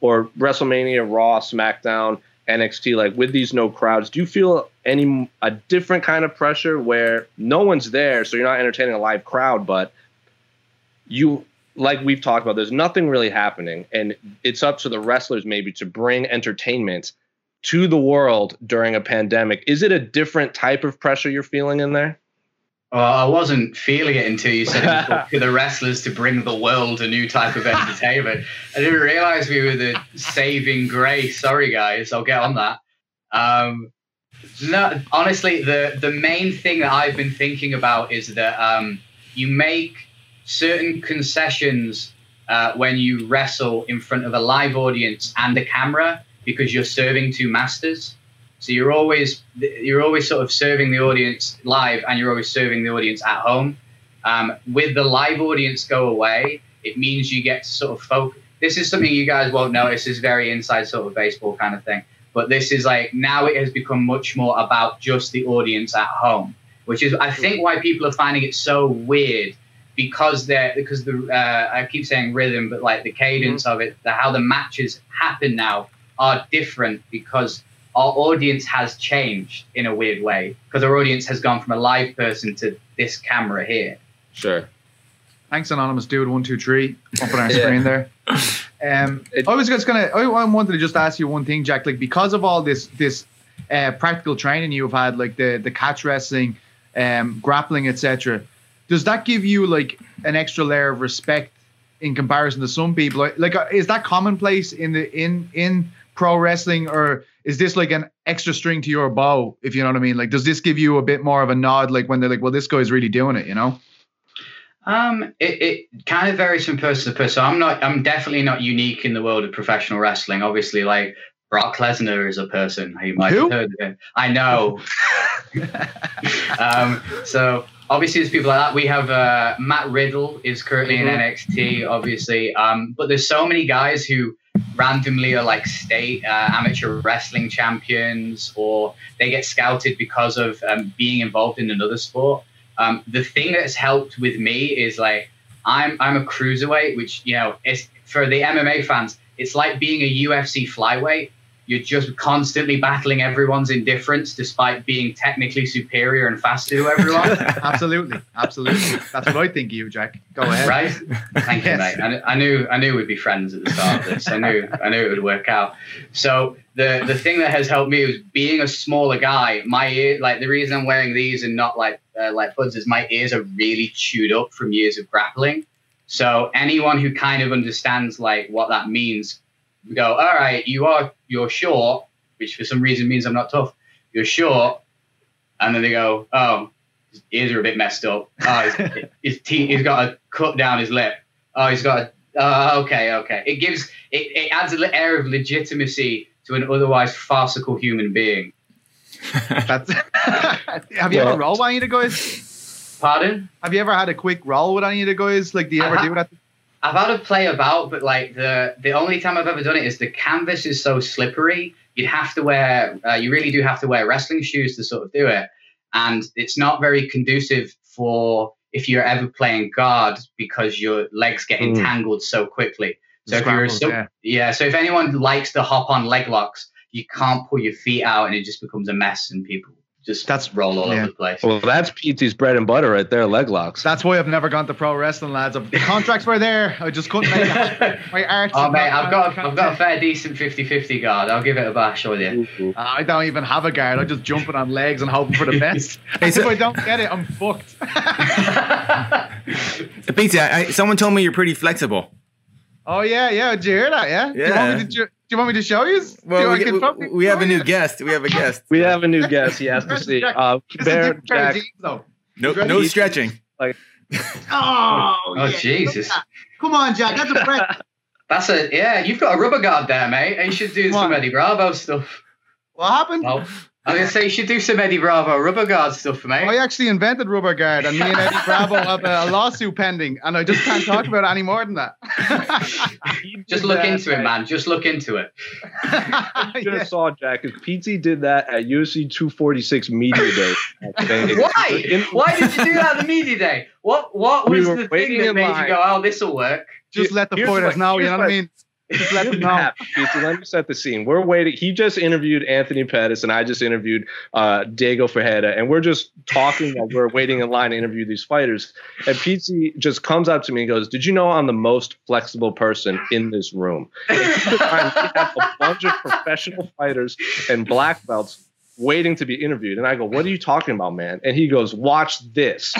or WrestleMania, Raw, SmackDown, NXT, like with these no crowds, do you feel any a different kind of pressure where no one's there, so you're not entertaining a live crowd, but you like we've talked about, there's nothing really happening, and it's up to the wrestlers maybe to bring entertainment to the world during a pandemic. Is it a different type of pressure you're feeling in there? Well, I wasn't feeling it until you said to [LAUGHS] the wrestlers to bring the world a new type of entertainment. I didn't realize we were the saving grace. Sorry, guys, I'll get on that. Um, no, honestly, the the main thing that I've been thinking about is that um, you make certain concessions uh, when you wrestle in front of a live audience and a camera because you're serving two masters. So you're always you're always sort of serving the audience live, and you're always serving the audience at home. Um, with the live audience go away, it means you get to sort of focus. This is something you guys won't notice. Is very inside sort of baseball kind of thing. But this is like now it has become much more about just the audience at home, which is I think why people are finding it so weird because they're because the uh, I keep saying rhythm, but like the cadence of it, the, how the matches happen now are different because our audience has changed in a weird way because our audience has gone from a live person to this camera here. Sure. Thanks, anonymous dude. One, two, three. Up on our [LAUGHS] Yeah. screen there. [LAUGHS] Um, It- I was just gonna. I, I wanted to just ask you one thing, Jack. Like because of all this this uh, practical training you've had, like the the catch wrestling, um, grappling, etc. Does that give you like an extra layer of respect in comparison to some people? Like, uh, is that commonplace in the in in pro wrestling, or is this like an extra string to your bow? If you know what I mean. Like, does this give you a bit more of a nod? Like when they're like, well, this guy's really doing it, you know? Um, it, it kind of varies from person to person. I'm not. I'm definitely not unique in the world of professional wrestling. Obviously, like Brock Lesnar is a person you might Who? have heard of him. I know. [LAUGHS] um, so obviously, there's people like that. We have uh, Matt Riddle is currently in NXT, obviously. Um, but there's so many guys who randomly are like state uh, amateur wrestling champions, or they get scouted because of um, being involved in another sport. Um, the thing that's helped with me is like I'm I'm a cruiserweight, which you know is for the MMA fans, it's like being a UFC flyweight you're just constantly battling everyone's indifference despite being technically superior and faster to everyone. [LAUGHS] Absolutely, absolutely. That's what I think of you, Jack. Go ahead. right? Thank you, [LAUGHS] Yes. mate. I, I knew I knew we'd be friends at the start of this. I knew I knew it would work out. So the the thing that has helped me is being a smaller guy. My ear, like the reason I'm wearing these and not like uh, like buds is my ears are really chewed up from years of grappling. So anyone who kind of understands like what that means, go, all right, you are you're short, which for some reason means I'm not tough. You're short, and then they go, oh, his ears are a bit messed up. Oh, his, [LAUGHS] his teeth, he's got a cut down his lip. Oh, he's got a. Oh, okay, okay. It gives it, it adds an air of legitimacy to an otherwise farcical human being. [LAUGHS] That's. [LAUGHS] Have you Well- ever rolled with any of the guys? Pardon? Have you ever had a quick roll with any of the guys? Like, do you I ever ha- do that? I've had to play about, but like the the only time I've ever done it is the canvas is so slippery. You'd have to wear, uh, you really do have to wear wrestling shoes to sort of do it, and it's not very conducive for if you're ever playing guard because your legs get Mm. entangled so quickly. So if you're a, so, yeah. yeah, so if anyone likes to hop on leg locks, you can't pull your feet out, and it just becomes a mess, and people just That's- roll all yeah. over the place. Well, that's PT's bread and butter right there, leg locks. That's why I've never gone to pro wrestling, lads. The contracts were there. I just couldn't make it. [LAUGHS] My arts. Oh have mate, I've got I've got a fair decent 50-50 guard. I'll give it a bash with you. Uh, I don't even have a guard. I'm just jumping on legs and hoping for the best. [LAUGHS] Hey, so- if I don't get it, I'm fucked. [LAUGHS] Petesy, I, I- someone told me you're pretty flexible. oh yeah, yeah. Did you hear that? Yeah. Do you want Yeah. me to, do you want me to show you? Do Well, I we, can we- we have a new guest. We have a guest. We have a new guest. He has to see. Uh, This is a Bear, different pair of Jack. No, no stretching. [LAUGHS] Oh, Oh yeah. Jesus, Come on, Jack. That's a break. [LAUGHS] that's a yeah. You've got a rubber guard there, mate. You should do Come some on. Eddie Bravo stuff. What happened? Oh, I was gonna say you should do some Eddie Bravo rubber guard stuff, I mate. I actually invented rubber guard, and me and Eddie Bravo have a, a [LAUGHS] lawsuit pending, and I just can't talk about it any more than that. Just look that, into it, man. Just look into it. [LAUGHS] You should Yeah. have saw Jack because PT did that at UFC 246 Media Day. [LAUGHS] Why? Why did you do that at the media day? What What We was were the thing that made line. you go, "Oh, this will work"? Just let the Here's fighters what- know, you know what I mean? Just let [LAUGHS] them know. Let me set the scene. We're waiting. He just interviewed Anthony Pettis, and I just interviewed uh, Diego Ferreira, and we're just talking while we're waiting in line to interview these fighters. And PT just comes up to me and goes, "Did you know I'm the most flexible person in this room?" And keep in mind, we have a bunch of professional fighters and black belts waiting to be interviewed. And I go, What are you talking about, man? And he goes, Watch this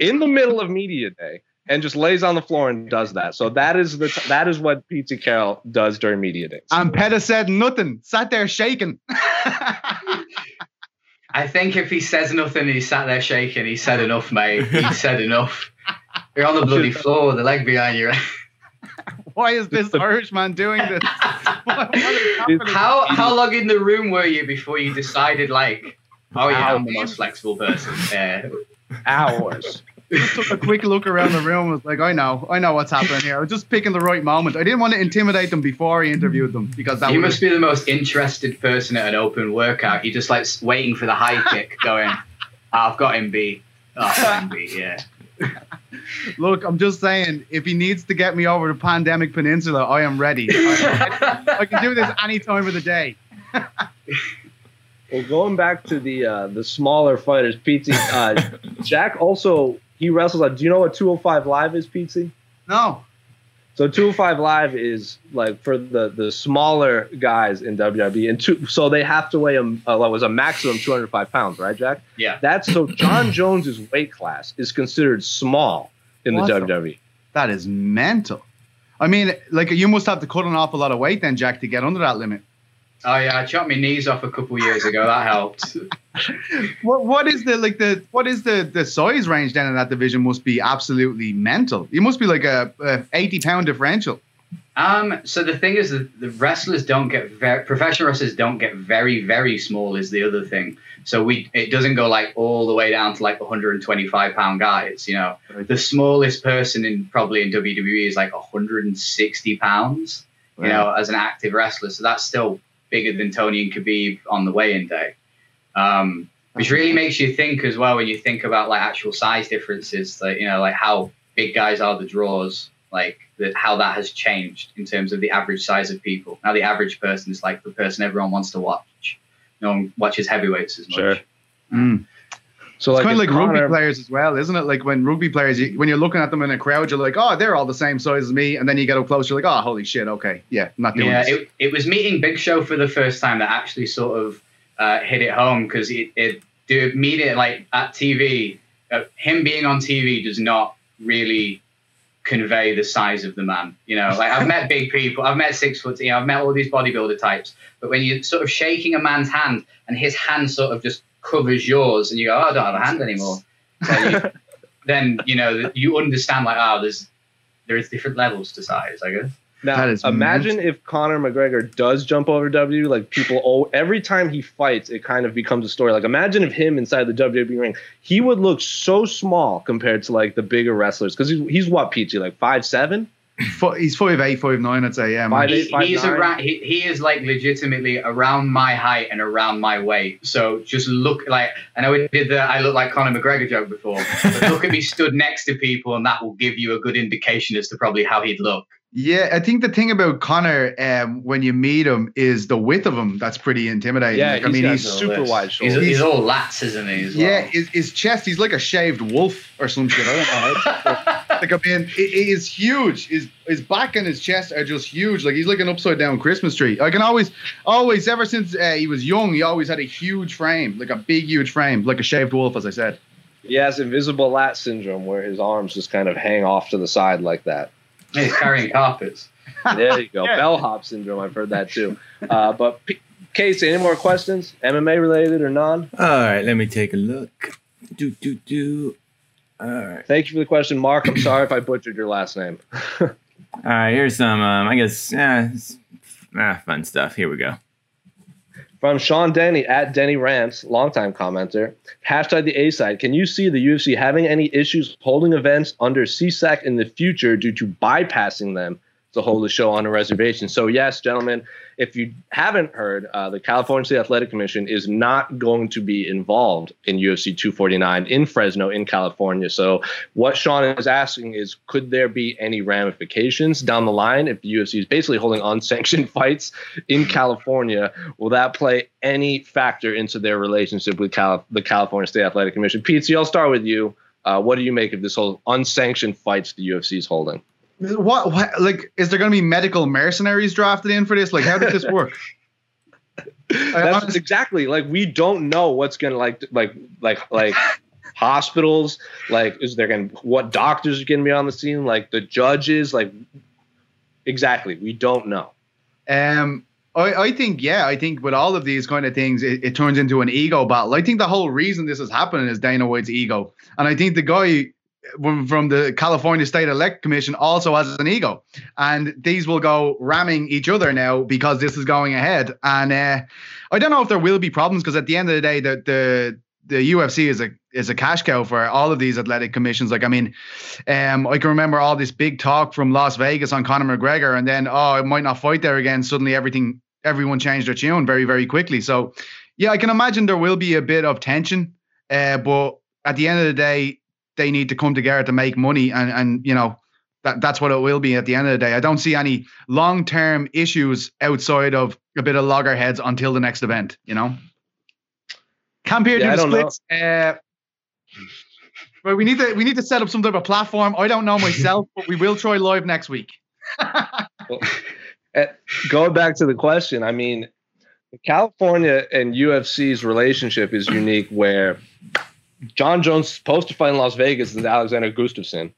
in the middle of media day and just lays on the floor and does that. So that is the that is what PT Carroll does during media days. And Pettis said nothing, sat there shaking. [LAUGHS] I think if he says nothing and he sat there shaking, he said enough, mate. He [LAUGHS] said enough. You're on the bloody [LAUGHS] floor with the leg behind you. Why is this Irishman doing this? What- what is? How how long in the room were you before you decided like, oh yeah, I'm the most flexible person? Yeah. Hours. Just took a quick look around the room. Was like, I know, I know what's happening here. I was just picking the right moment. I didn't want to intimidate them before I interviewed them because that You must be the most interested person at an open workout. You're just like waiting for the high kick, [LAUGHS] going, "Oh, I've got him beat. Oh, I've got him beat, yeah. [LAUGHS] look. I'm just saying, if he needs to get me over the pandemic peninsula, I am ready. I, I can do this any time of the day. Well, going back to the uh, the smaller fighters, PT uh, [LAUGHS] Jack also he wrestles. At, do you know what 205 Live is, PT? No, So 205 Live is like for the the smaller guys in WWE, and two, so they have to weigh a what was a maximum 205 pounds, right, Jack? Yeah. That's so Jon Jones's weight class is considered small in What the the- WWE. that is mental. I mean, like you must have to cut an awful lot of weight then, Jack, to get under that limit. Oh yeah, I chopped my knees off a couple years ago. That helped. [LAUGHS] What what is the like the what is the the size range then in that division? Must be absolutely mental. You must be like a, a eighty pound differential. Um, so the thing is, that the wrestlers don't get very professional wrestlers don't get very very small. Is the other thing. So we it doesn't go like all the way down to like 125 pound guys. You know, the smallest person in probably in WWE is like 160 pounds. You know, as an active wrestler. So that's still bigger than Tony and Khabib on the weigh-in day. Um, which really makes you think as well when you think about like actual size differences. Like you know, like how big guys are the draws. Like that how that has changed in terms of the average size of people. Now the average person is like the person everyone wants to watch. No one watches heavyweights as much. Sure. Mm. So It's like, kind of if like rugby players as well, isn't it? Like when rugby players, you, when you're looking at them in a crowd, you're like, oh, they're all the same size as me. And then you get up close, you're like, oh, holy shit, okay. Yeah, not doing Yeah, this. it, it was meeting Big Show for the first time that actually sort of uh, hit it home because it, it do meet it like at TV. Uh, him being on TV does not really convey the size of the man. You know, like I've met big people, I've met six foot, you know, I've met all these bodybuilder types, but when you're sort of shaking a man's hand and his hand sort of just covers yours, and you go, oh, I don't have a hand anymore. Then you, [LAUGHS] then you know you understand like, oh, there's there's different levels to size, I guess. Now, That is imagine if Conor McGregor does jump over W. Like people, oh, every time he fights, it kind of becomes a story. Like imagine if him inside the WWE ring, he would look so small compared to like the bigger wrestlers. Because he's, he's what PT like five seven. Fo- He's five eight, five nine, I'd say. Yeah, man. Five He, eight, five he's nine. around. He, he is like legitimately around my height and around my weight. So just look like I know we did the I look like Conor McGregor joke before, but look at me [LAUGHS] stood next to people, and that will give you a good indication as to probably how he'd look. Yeah, I think the thing about Conor um, when you meet him is the width of him. That's pretty intimidating. Yeah, Like, I mean, he's super He's- wide He's, shoulders. he's all lats, isn't he? As well? yeah, his, his chest. He's like a shaved wolf or some shit. I don't know. [LAUGHS] like I mean, it, it is huge. His his back and his chest are just huge. Like he's like an upside down Christmas tree. I can always, always, ever since uh, he was young, he always had a huge frame, like a big, huge frame, like a shaved wolf, as I said. He has invisible lat syndrome, where his arms just kind of hang off to the side like that. He's carrying carpets. [LAUGHS] There you go, Yeah. bellhop syndrome. I've heard that too. Uh, but P- Casey, any more questions, MMA related or non? All right, let me take a look. Do do do. All right, Thank you for the question, Mark. I'm sorry if I butchered your last name. [LAUGHS] all right. Here's some. Um, I guess. Yeah, it's, ah, fun stuff. Here we go. From Sean Denny at Denny Rants, longtime commenter. Hashtag the A side. Can you see the UFC having any issues holding events under CSAC in the future due to bypassing them to hold the show on a reservation? So, yes, gentlemen, if you haven't heard, uh, the California State Athletic Commission is not going to be involved in UFC 249 in Fresno, in California. So, what Sean is asking is could there be any ramifications down the line if the UFC is basically holding unsanctioned fights in California? Will that play any factor into their relationship with Cal- the California State Athletic Commission? Pete, so I'll start with you. Uh, what do you make of this whole unsanctioned fights the UFC is holding? What, what like is there going to be medical mercenaries drafted in for this? Like, how does this work? [LAUGHS] That's honestly- exactly like we don't know what's gonna like like like like hospitals like is there gonna what doctors are gonna be on the scene like the judges like exactly we don't know Um, I, I think yeah, I think with all of these kind of things, it, it turns into an ego battle. I think the whole reason this is happening is Dana White's ego, and I think the guy from, the California State Athletic Commission also has an ego, and these will go ramming each other now because this is going ahead. And uh, I don't know if there will be problems because at the end of the day, the the the UFC is a is a cash cow for all of these athletic commissions. Like, I mean, um, I can remember all this big talk from Las Vegas on Conor McGregor, and then oh, it might not fight there again. Suddenly, everything, everyone changed their tune very, very quickly. So, yeah, I can imagine there will be a bit of tension, uh, but at the end of the day, they need to come together to make money, and and you know. That, that's what it will be at the end of the day. I don't see any long term issues outside of a bit of loggerheads until the next event, you know? Camp here Yeah, do the splits. Uh, well, we need to we need to set up some type of platform. I don't know myself, [LAUGHS] but we will try live next week. Eh, going back to the question, I mean, California and UFC's relationship is unique where Jon Jones supposed to fight in Las Vegas is Alexander Gustafsson.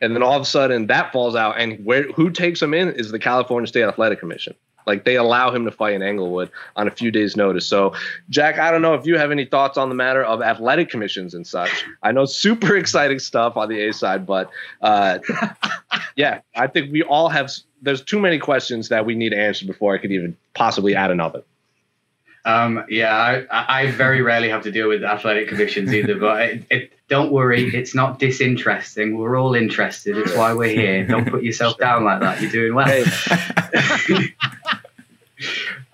And then all of a sudden that falls out. And where who takes him in is the California State Athletic Commission. Like they allow him to fight in Inglewood on a few days' notice. So, Jack, I don't know if you have any thoughts on the matter of athletic commissions and such. I know super exciting stuff on the A side, but uh, [LAUGHS] yeah, I think we all have. There's too many questions that we need answered before I could even possibly add another. Um, yeah, I, I very rarely have to deal with athletic commissions either, but it, it, don't worry, it's not disinteresting. We're all interested. It's why we're here. Don't put yourself down like that. You're doing well. Hey, [LAUGHS]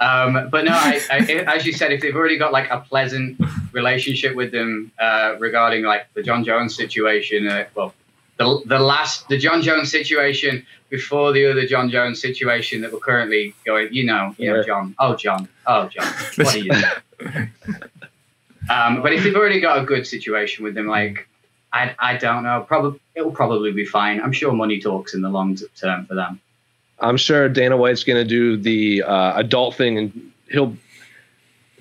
Um, but no, I, I, as you said, if they've already got like a pleasant relationship with them uh, regarding like the Jon Jones situation, uh, well, the, the last the Jon Jones situation before the other Jon Jones situation that we're currently going. You know, you know, John. Oh, John. Oh, John. What are you doing? [LAUGHS] um, but if you've already got a good situation with them, like I, I don't know. Probably it'll probably be fine. I'm sure money talks in the long term for them. I'm sure Dana White's going to do the uh, adult thing, and he'll.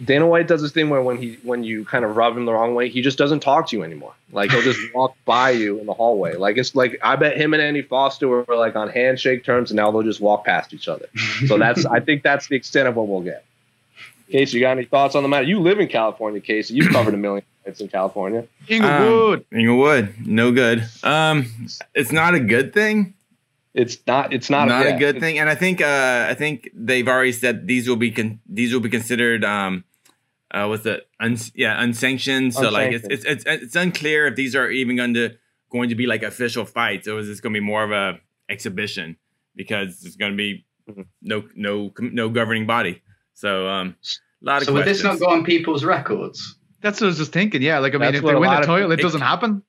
Dana White does this thing where when he when you kind of rub him the wrong way, he just doesn't talk to you anymore. Like he'll just walk [LAUGHS] by you in the hallway. Like it's like I bet him and Andy Foster were like on handshake terms, and now they'll just walk past each other. So that's I think that's the extent of what we'll get. [LAUGHS] Casey, you got any thoughts on the matter? You live in California, Casey. You've covered a million fights in California. Inglewood. Um, Inglewood, no good. Um, it's not a good thing. It's not. It's not, Not, yeah, a good thing. And I think uh, I think they've already said these will be con- these will be considered um, uh, what's it? Uns- yeah, unsanctioned. So like it's, it's it's it's unclear if these are even going to going to be like official fights or is this going to be more of a exhibition because it's going to be Mhm. no no no governing body. So um, a lot of So would this not go on people's records? That's what I was just thinking. Yeah, like I mean, That's if what they win the lot of title, it people- doesn't happen.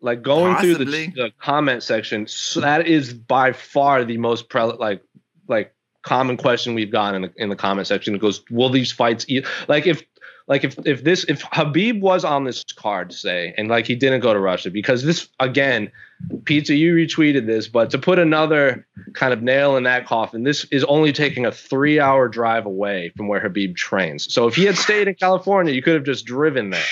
like going through the, the comment section so that is by far the most pre- like like common question we've gotten in the, in the comment section it goes will these fights e-? like if like if if this if Khabib was on this card say and like he didn't go to russia because this again Petesy you retweeted this but to put another kind of nail in that coffin this is only taking a three hour drive away from where Khabib trains so if he had stayed in california you could have just driven there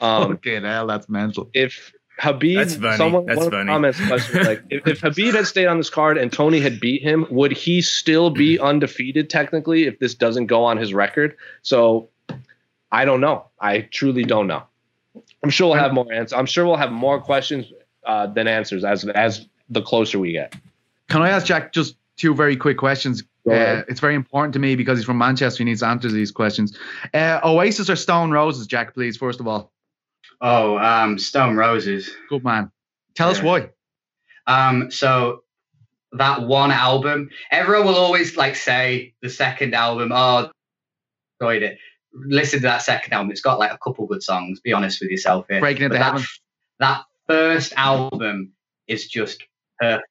um okay, hell, that's mental. if Khabib, That's funny. someone That's one of the funny. comments question [LAUGHS] like, if, if Khabib had stayed on this card and Tony had beat him, would he still be undefeated technically if this doesn't go on his record? So I don't know. I truly don't know. I'm sure we'll have more answers. I'm sure we'll have more questions uh, than answers as as the closer we get. Can I ask Jack just two very quick questions? Uh, it's very important to me because he's from Manchester. He needs to answer these questions. Uh, Oasis or Stone Roses, Jack, please, first of all. Oh, um, Stone Roses. Good man. Tell us why. Um, so that one album, everyone will always like say the second album. Oh, enjoyed it. Listen to that second album. It's got like a couple good songs. Be honest with yourself here. Breaking Into But that, Heaven. that first album is just perfect.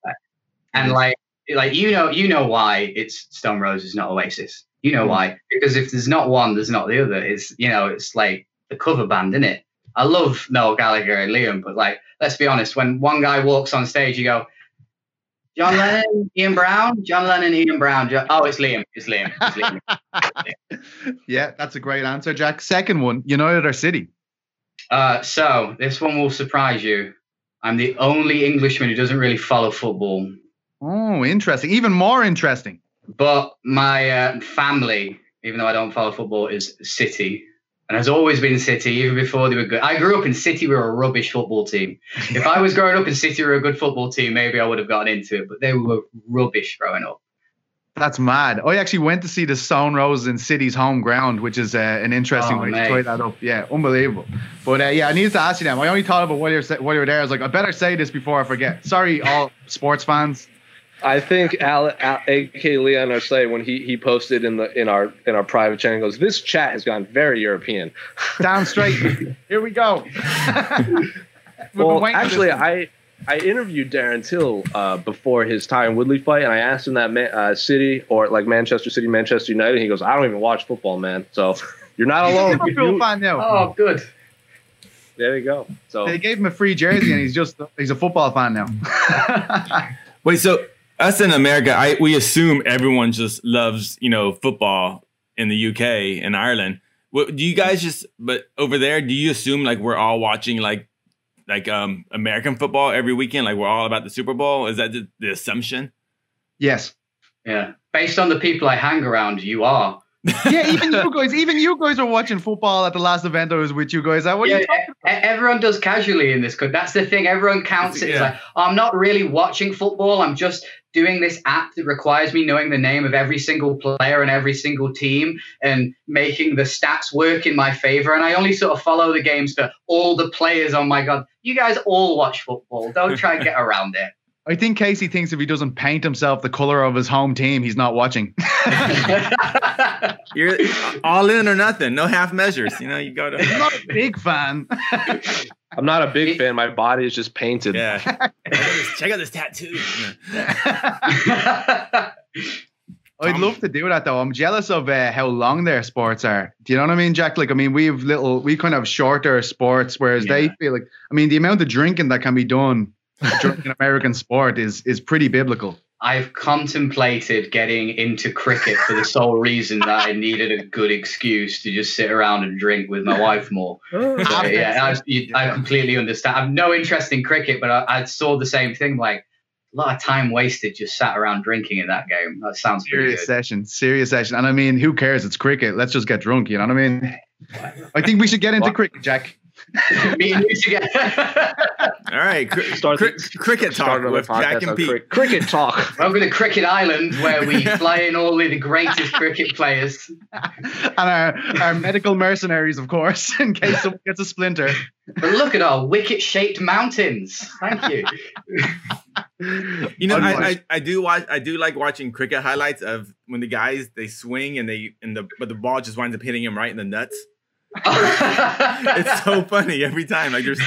And like, like you know, you know why it's Stone Roses, not Oasis. You know Mm. why? Because if there's not one, there's not the other. It's you know, it's like the cover band, isn't it? I love Noel Gallagher and Liam, but like, let's be honest, when one guy walks on stage, you go, John Lennon, Ian Brown, John Lennon, Ian Brown. Jo- oh, it's Liam. It's Liam. It's Liam. [LAUGHS] Yeah, that's a great answer, Jack. Second one, United or City? Uh, so this one will surprise you. I'm the only Englishman who doesn't really follow football, Oh, interesting. Even more interesting. but my uh, family, even though I don't follow football, is City. And has always been City, even before they were good. I grew up in City, we were a rubbish football team. If I was growing up in City, we were a good football team, maybe I would have gotten into it, but they were rubbish growing up. That's mad. I actually went to see the Stone Roses in City's home ground, which is uh, an interesting Oh, way mate. to tie that up. Yeah, unbelievable. But uh, yeah, I needed to ask you that. I only thought about while you were, while you were there. I was like, I better say this before I forget. Sorry, all sports fans. I think Al, Al AK Leon Arce when he he posted in the in our in our private channel goes this chat has gone very European. [LAUGHS] Down straight. Here we go. [LAUGHS] Well, actually. I I interviewed Darren Till uh, before his Tyron Woodley fight, and I asked him that Ma- uh, City or like Manchester City, Manchester United. And he goes, I don't even watch football, man. So you're not He's a alone. Liverpool You- fan now. Oh, good. there you go. So They gave him a free jersey, and he's just he's a football fan now. [LAUGHS] Wait, so us in America, I we assume everyone just loves you know football in the UK and Ireland. What, do you guys just? But over there, do you assume like we're all watching like like um American football every weekend? Like we're all about the Super Bowl? Is that the, the assumption? yes. Yeah. Based on the people I hang around, you are. [LAUGHS] Yeah, even you guys, even you guys were watching football at the last event I was with you guys. What are Yeah, you talking e- everyone does casually in this. country. That's the thing. Everyone counts it. It's Yeah. like, oh, I'm not really watching football. I'm just doing this app that requires me knowing the name of every single player and every single team and making the stats work in my favor. And I only sort of follow the games for all the players. Oh my God. You guys all watch football. Don't try and get [LAUGHS] around it. I think Casey thinks if he doesn't paint himself the color of his home team, he's not watching. [LAUGHS] You're all in or nothing. No half measures. You know, you go to. I'm not a big fan. I'm not a big fan. My body is just painted. Yeah. [LAUGHS] check, out this, check out this tattoo. [LAUGHS] I'd love to do that though. I'm jealous of uh, how long their sports are. Do you know what I mean, Jack? Like, I mean, we have little, we kind of have shorter sports, whereas they feel like, I mean, the amount of drinking that can be done during an American sport is is pretty biblical. I've contemplated getting into cricket for the sole reason that I needed a good excuse to just sit around and drink with my [LAUGHS] wife more. Oh. So, yeah, I, you- I completely understand. I have no interest in cricket, but I, I saw the same thing. Like a lot of time wasted just sat around drinking in that game. That sounds pretty Serious good. session, serious session. And I mean, who cares? It's cricket. Let's just get drunk. You know what I mean? [LAUGHS] I think we should get into What? cricket, Jack. [LAUGHS] Me and you together. [LAUGHS] All right. Cr- Start cri- the- cricket talk Start another with Jack and Pete. cricket. Cricket talk. [LAUGHS] Welcome to Cricket Island, where we fly in all the greatest cricket players. And our, our medical mercenaries, of course, in case someone gets a splinter. But look at our wicket-shaped mountains. Thank you. You know, I, I, I do watch. I do like watching cricket highlights of when the guys they swing and they and the but the ball just winds up hitting him right in the nuts. [LAUGHS] It's so funny every time. Like there's,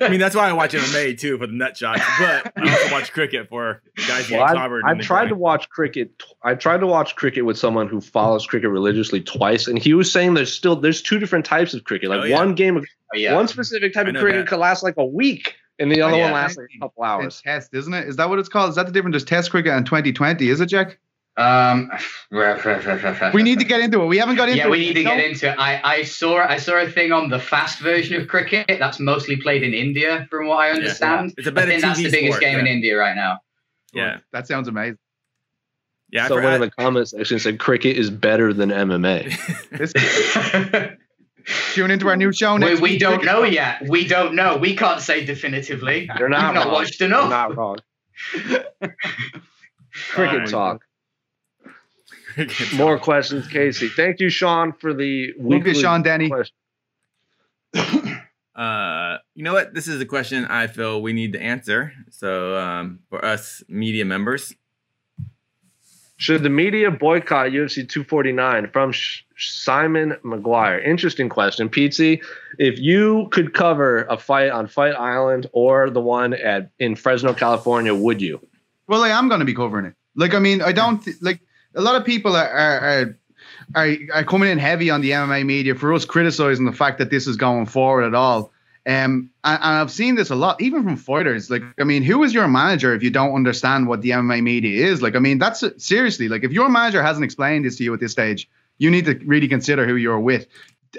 I mean, that's why I watch MMA too for the nut shots. But I also watch cricket for guys Well, getting I, clobbered. I in the tried to watch cricket. tw- I tried to watch cricket with someone who follows cricket religiously twice, and he was saying there's still there's two different types of cricket. Like Oh, yeah. one game of Oh, yeah. one specific type of cricket that. could last like a week, and the other oh, yeah. one lasts like a couple hours. It's test, isn't it? Is that what it's called? Is that the difference? There's test cricket and Twenty20, is it, Jack? Um, We need to get into it. We haven't got into Yeah, it. we need to No. get into it. I, I saw I saw a thing on the fast version of cricket that's mostly played in India, from what I understand. It's a I better I think that's the biggest sport, game in. India right now. Yeah, That sounds amazing. yeah. I Someone in the comments section said cricket is better than MMA. [LAUGHS] This, tune into our new show we, next we week. don't know Talk. yet. We don't know. We can't say definitively. You're not We've not wrong. watched You're enough. not wrong. [LAUGHS] Cricket Alright. talk. Cricket [LAUGHS] talk. More questions, Casey. Thank you, Sean, for the Love you, weekly Sean Denny. question. [COUGHS] Uh, you know what? This is a question I feel we need to answer. So, um, for us media members, Should the media boycott UFC 249 from Sh- Simon McGuire? Interesting question, Pete. If you could cover a fight on Fight Island or the one at in Fresno, California, would you? Well, like, I am going to be covering it. Like, I mean, I don't th- like a lot of people are are, are are coming in heavy on the MMA media for us criticizing the fact that this is going forward at all. Um, and, and I've seen this a lot, even from fighters. Like, I mean, who is your manager if you don't understand what the MMA media is? Like, I mean, that's seriously like if your manager hasn't explained this to you at this stage, you need to really consider who you're with.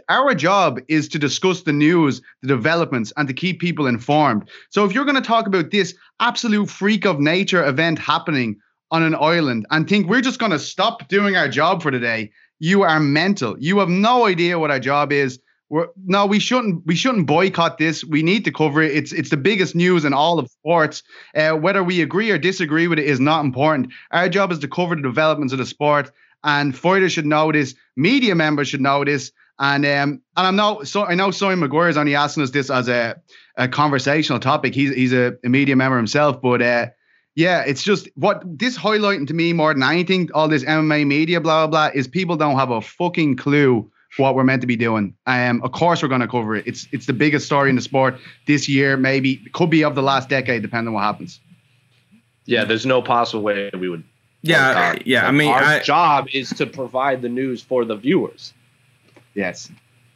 Our job is to discuss the news, the developments, and to keep people informed. So if you're going to talk about this absolute freak of nature event happening on an island and think we're just going to stop doing our job for today, you are mental. You have no idea what our job is. We're, no, we shouldn't. We shouldn't boycott this. We need to cover it. It's it's the biggest news in all of sports. Uh, whether we agree or disagree with it is not important. Our job is to cover the developments of the sport, and fighters should know this. Media members should know this. And um, and I'm not so I know Simon McGuire is only asking us this as a, a conversational topic. He's he's a, a media member himself, but uh, yeah, it's just what this highlighting to me more than anything, all this MMA media, blah blah blah, is people don't have a fucking clue what we're meant to be doing. Um, of course we're going to cover it. It's it's the biggest story in the sport this year, maybe could be of the last decade, depending on what happens. Yeah, there's no possible way we would. yeah, boycott. yeah. I mean, our I, job is to provide the news for the viewers. Yes.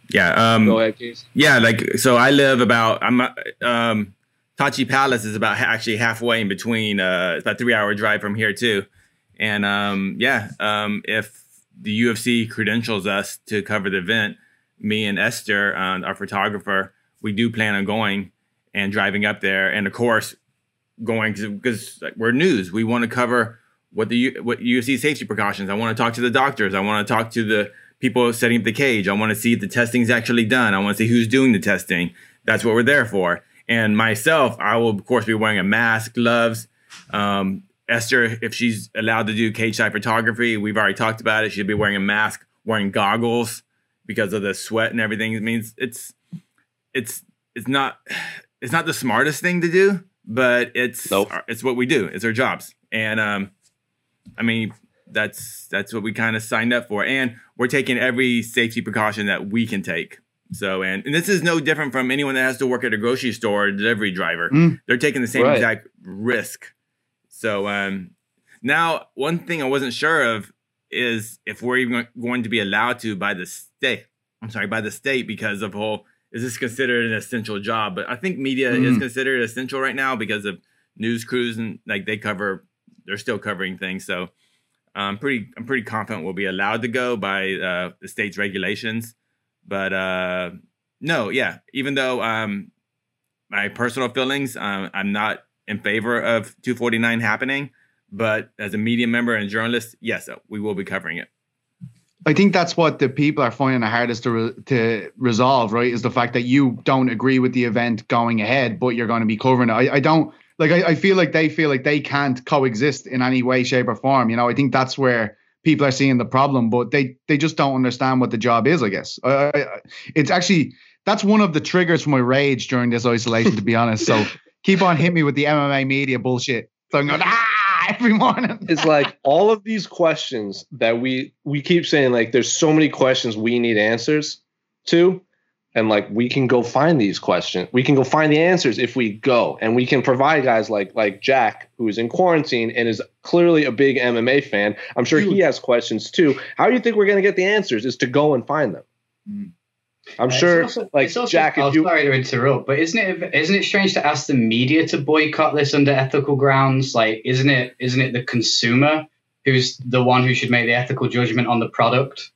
yeah. Um, Go ahead, Casey. Yeah, like so I live about I'm uh, um Tachi Palace is about actually halfway in between uh it's about 3 hour drive from here too. And um yeah, um if the UFC credentials us to cover the event, me and Esther, uh, our photographer, we do plan on going and driving up there and of course going because we're news. We want to cover what the what UFC safety precautions. I want to talk to the doctors. I want to talk to the people setting up the cage. I want to see if the testing's actually done. I want to see who's doing the testing. That's what we're there for. And myself, I will of course be wearing a mask, gloves. Um, Esther, if she's allowed to do cage side photography, we've already talked about it. She'll be wearing a mask, wearing goggles because of the sweat and everything. It means it's it's it's not it's not the smartest thing to do, but it's Nope. it's what we do. It's our jobs. And um, I mean, that's that's what we kind of signed up for, and we're taking every safety precaution that we can take. So, and, and this is no different from anyone that has to work at a grocery store or delivery driver. Mm. They're taking the same Right. exact risk. So, um, now one thing I wasn't sure of is if we're even going to be allowed to by the state. I'm sorry, by the state because of whole is this considered an essential job? But I think media is Mm. considered essential right now because of news crews and like they cover, they're still covering things. So I'm pretty, I'm pretty confident we'll be allowed to go by uh, the state's regulations. But uh, no, yeah, even though um, my personal feelings, um, I'm not in favor of 249 happening. But as a media member and journalist, yes, we will be covering it. I think that's what the people are finding the hardest to re- to resolve, right? Is the fact that you don't agree with the event going ahead, but you're going to be covering it. I, I don't like. I, I feel like they feel like they can't coexist in any way, shape, or form. You know, I think that's where people are seeing the problem, but they they just don't understand what the job is. I guess I- it's actually that's one of the triggers for my rage during this isolation, to be honest. So [LAUGHS] keep on hitting me with the MMA media bullshit. So I'm going ah [LAUGHS] every morning. it's like all of these questions that we we keep saying like there's so many questions we need answers to and like we can go find these questions we can go find the answers if we go and we can provide guys like like jack who is in quarantine and is clearly a big mma fan i'm sure he has questions too how do you think we're going to get the answers is to go and find them Mm. i'm Uh, sure also- like also- jack oh, if you sorry to interrupt, but isn't it isn't it strange to ask the media to boycott this under ethical grounds? Like, isn't it isn't it the consumer who's the one who should make the ethical judgment on the product?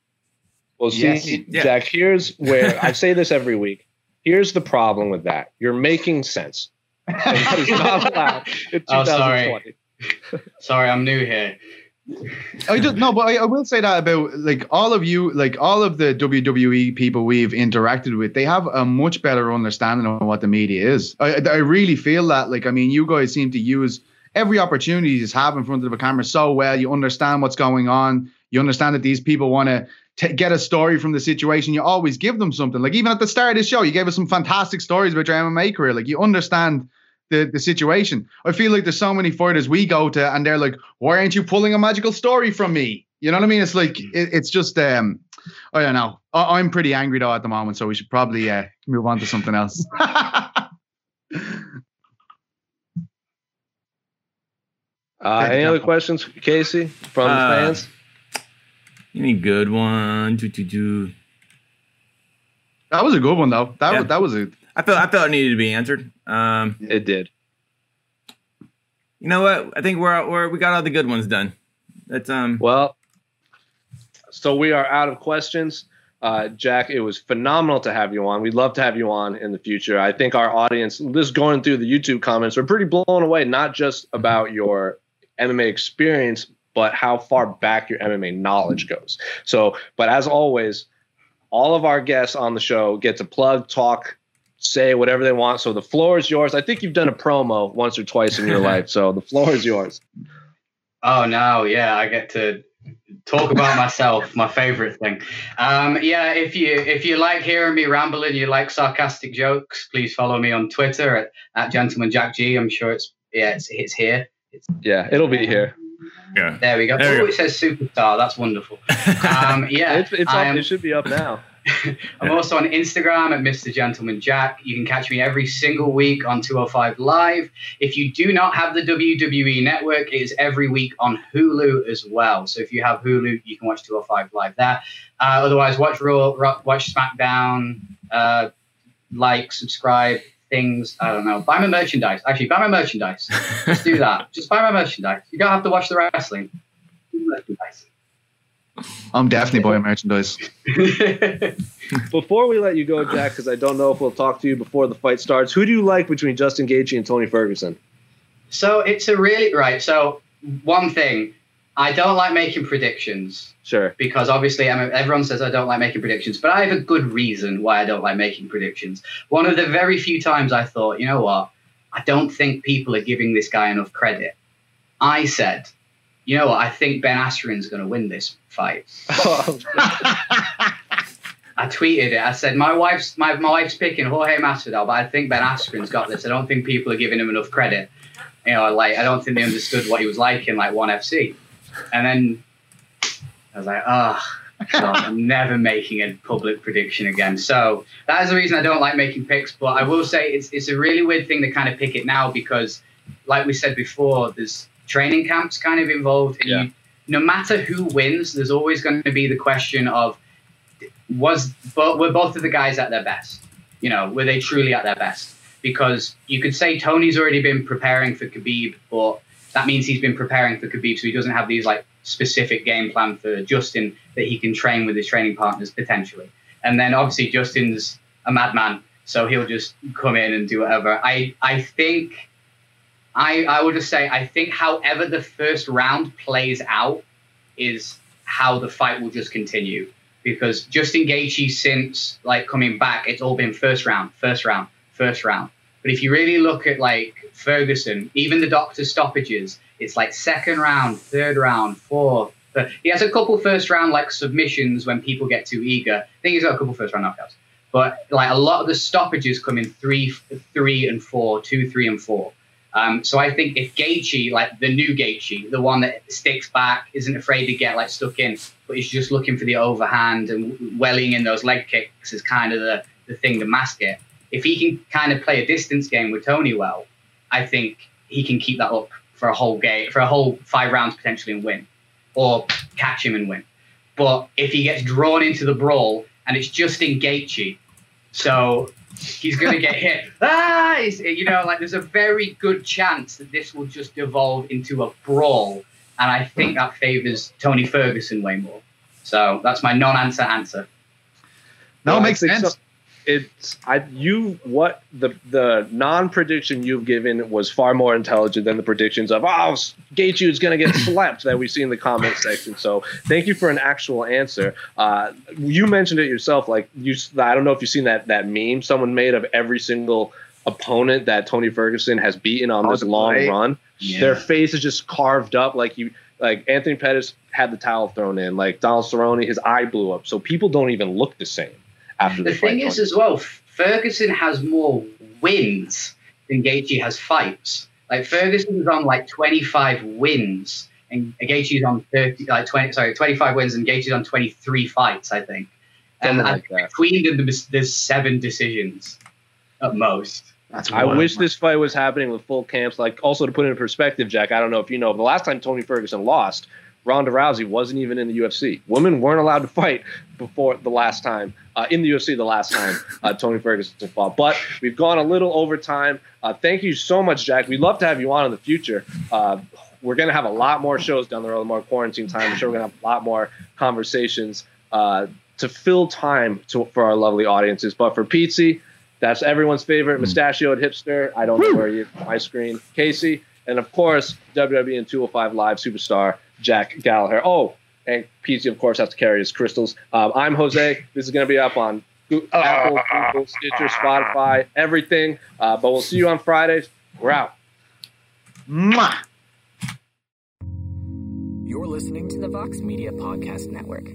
Well, see, Yes. Yeah. Jack, here's where [LAUGHS] I say this every week. Here's the problem with that. You're making sense. And that is not [LAUGHS] allowed in Oh, sorry. Sorry, I'm new here. I just no, but I, I will say that about like all of you, like all of the WWE people we've interacted with, they have a much better understanding of what the media is. I, I really feel that. Like, I mean, you guys seem to use every opportunity you just have in front of the camera so well. You understand what's going on. You understand that these people want to t- get a story from the situation. You always give them something. Like even at the start of this show, you gave us some fantastic stories about your MMA career. Like you understand the, the situation. I feel like there's so many fighters we go to and they're like, why aren't you pulling a magical story from me? You know what I mean? It's like, it, it's just, um, I don't know. I, I'm pretty angry though at the moment, so we should probably uh, move on to something else. [LAUGHS] Uh, any other questions, Casey, from the Uh, fans? Any good one? Do, do, do. that was a good one though. That Yeah. was that was a I felt I felt it needed to be answered. Um, It did. you know what? I think we're, we're we got all the good ones done. That's um. Well, so we are out of questions. Uh, Jack, it was phenomenal to have you on. We'd love to have you on in the future. I think our audience, just going through the YouTube comments, are pretty blown away, not just about your MMA experience, but how far back your MMA knowledge goes. So, but as always, all of our guests on the show get to plug, talk, say whatever they want. So the floor is yours. I think you've done a promo once or twice in your [LAUGHS] life. So the floor is yours. Oh no, yeah, I get to talk about myself, my favorite thing. Um, yeah, if you if you like hearing me rambling, you like sarcastic jokes, please follow me on Twitter at, at gentleman Jack G. I'm sure it's yeah, it's, it's here. Yeah, it'll be here. Yeah. There we go. There oh, go. it says superstar. That's wonderful. Um, [LAUGHS] yeah, It's, it's up, am- it should be up now. [LAUGHS] I'm also on Instagram at Mr. Gentleman Jack. You can catch me every single week on 205 Live. If you do not have the WWE network, it is every week on Hulu as well. So if you have Hulu, you can watch 205 Live there. Uh, otherwise, watch Raw, Ro- watch SmackDown, uh, like, subscribe, things. I don't know. Buy my merchandise. Actually, buy my merchandise. Just do that. [LAUGHS] Just buy my merchandise. You don't have to watch the wrestling. Merchandise. I'm definitely buying merchandise. [LAUGHS] Before we let you go, Jack, because I don't know if we'll talk to you before the fight starts, who do you like between Justin Gaethje and Tony Ferguson? So it's a really right. So one thing, I don't like making predictions Sure. because obviously I'm, everyone says I don't like making predictions, but I have a good reason why I don't like making predictions. One of the very few times I thought, you know what, I don't think people are giving this guy enough credit. I said, you know what, I think Ben Askren's going to win this fight. [LAUGHS] I tweeted it. I said my wife's my, my wife's picking Jorge Masvidal, but I think Ben Askren's got this. I don't think people are giving him enough credit. You know, like I don't think they understood what he was like in like one FC. And then I was like, ah, oh, So I'm [LAUGHS] never making a public prediction again. So that is the reason I don't like making picks. But I will say it's it's a really weird thing to kind of pick it now because, like we said before, there's training camps kind of involved. And Yeah. you, no matter who wins, there's always going to be the question of was but were both of the guys at their best? You know, were they truly at their best? Because you could say Tony's already been preparing for Khabib, but that means he's been preparing for Khabib, so he doesn't have these like specific game plan for Justin that he can train with his training partners potentially. And then obviously Justin's a madman, so he'll just come in and do whatever. I I think I I would just say I think however the first round plays out is how the fight will just continue because Justin Gaethje since like coming back, it's all been first round, first round, first round. But if you really look at like Ferguson, even the doctor stoppages, it's like second round, third round, fourth. But he has a couple first round like submissions when people get too eager. I think he's got a couple first round knockouts. But like a lot of the stoppages come in three, three and four, two, three and four. Um, so I think if Gaethje, like the new Gaethje, the one that sticks back, isn't afraid to get like stuck in, but is just looking for the overhand and welling in those leg kicks is kind of the, the thing to mask it. If he can kind of play a distance game with Tony well, I think he can keep that up for a whole game, for a whole five rounds potentially and win, or catch him and win. But if he gets drawn into the brawl and it's just in Gaethje, so he's going to get hit. [LAUGHS] Ah, you know, like there's a very good chance that this will just evolve into a brawl, and I think that favors Tony Ferguson way more. So that's my non-answer answer. No, it makes sense. so- it's I you what the the non prediction you've given was far more intelligent than the predictions of oh Gaethje is going to get [COUGHS] slept that we see in the comment section. So thank you for an actual answer. Uh, you mentioned it yourself. Like you, I don't know if you've seen that that meme someone made of every single opponent that Tony Ferguson has beaten on Oh, this long run. Yeah. Their face is just carved up like you. Like Anthony Pettis had the towel thrown in. Like Donald Cerrone, his eye blew up. So people don't even look the same after the, The thing is, as well, Ferguson has more wins than Gaethje has fights. Like Ferguson's on like 25 wins, and Gaethje's on 30, like 20, sorry, 25 wins, and Gaethje's on 23 fights, I think. And Something I like that. between them, there's, there's seven decisions at most. That's I wish this fight was happening with full camps. Like, also to put it in perspective, Jack, I don't know if you know, but the last time Tony Ferguson lost, Ronda Rousey wasn't even in the UFC. Women weren't allowed to fight before the last time uh, in the UFC. The last time uh, Tony Ferguson fought, but we've gone a little over time. Uh, thank you so much, Jack. We'd love to have you on in the future. Uh, we're gonna have a lot more shows down the road, more quarantine time. I'm sure we're gonna have a lot more conversations uh, to fill time to, for our lovely audiences. But for Petesy, that's everyone's favorite mustachioed hipster. I don't know where you my screen. Casey, and of course WWE and 205 Live superstar Jack Gallagher. Oh, and Petesy of course has to carry his crystals. Um, I'm Jose. This is going to be up on Goo- Apple, Google, Stitcher, Spotify, everything. Uh, but we'll see you on Fridays. We're out. Mwah. You're listening to the Vox Media Podcast Network.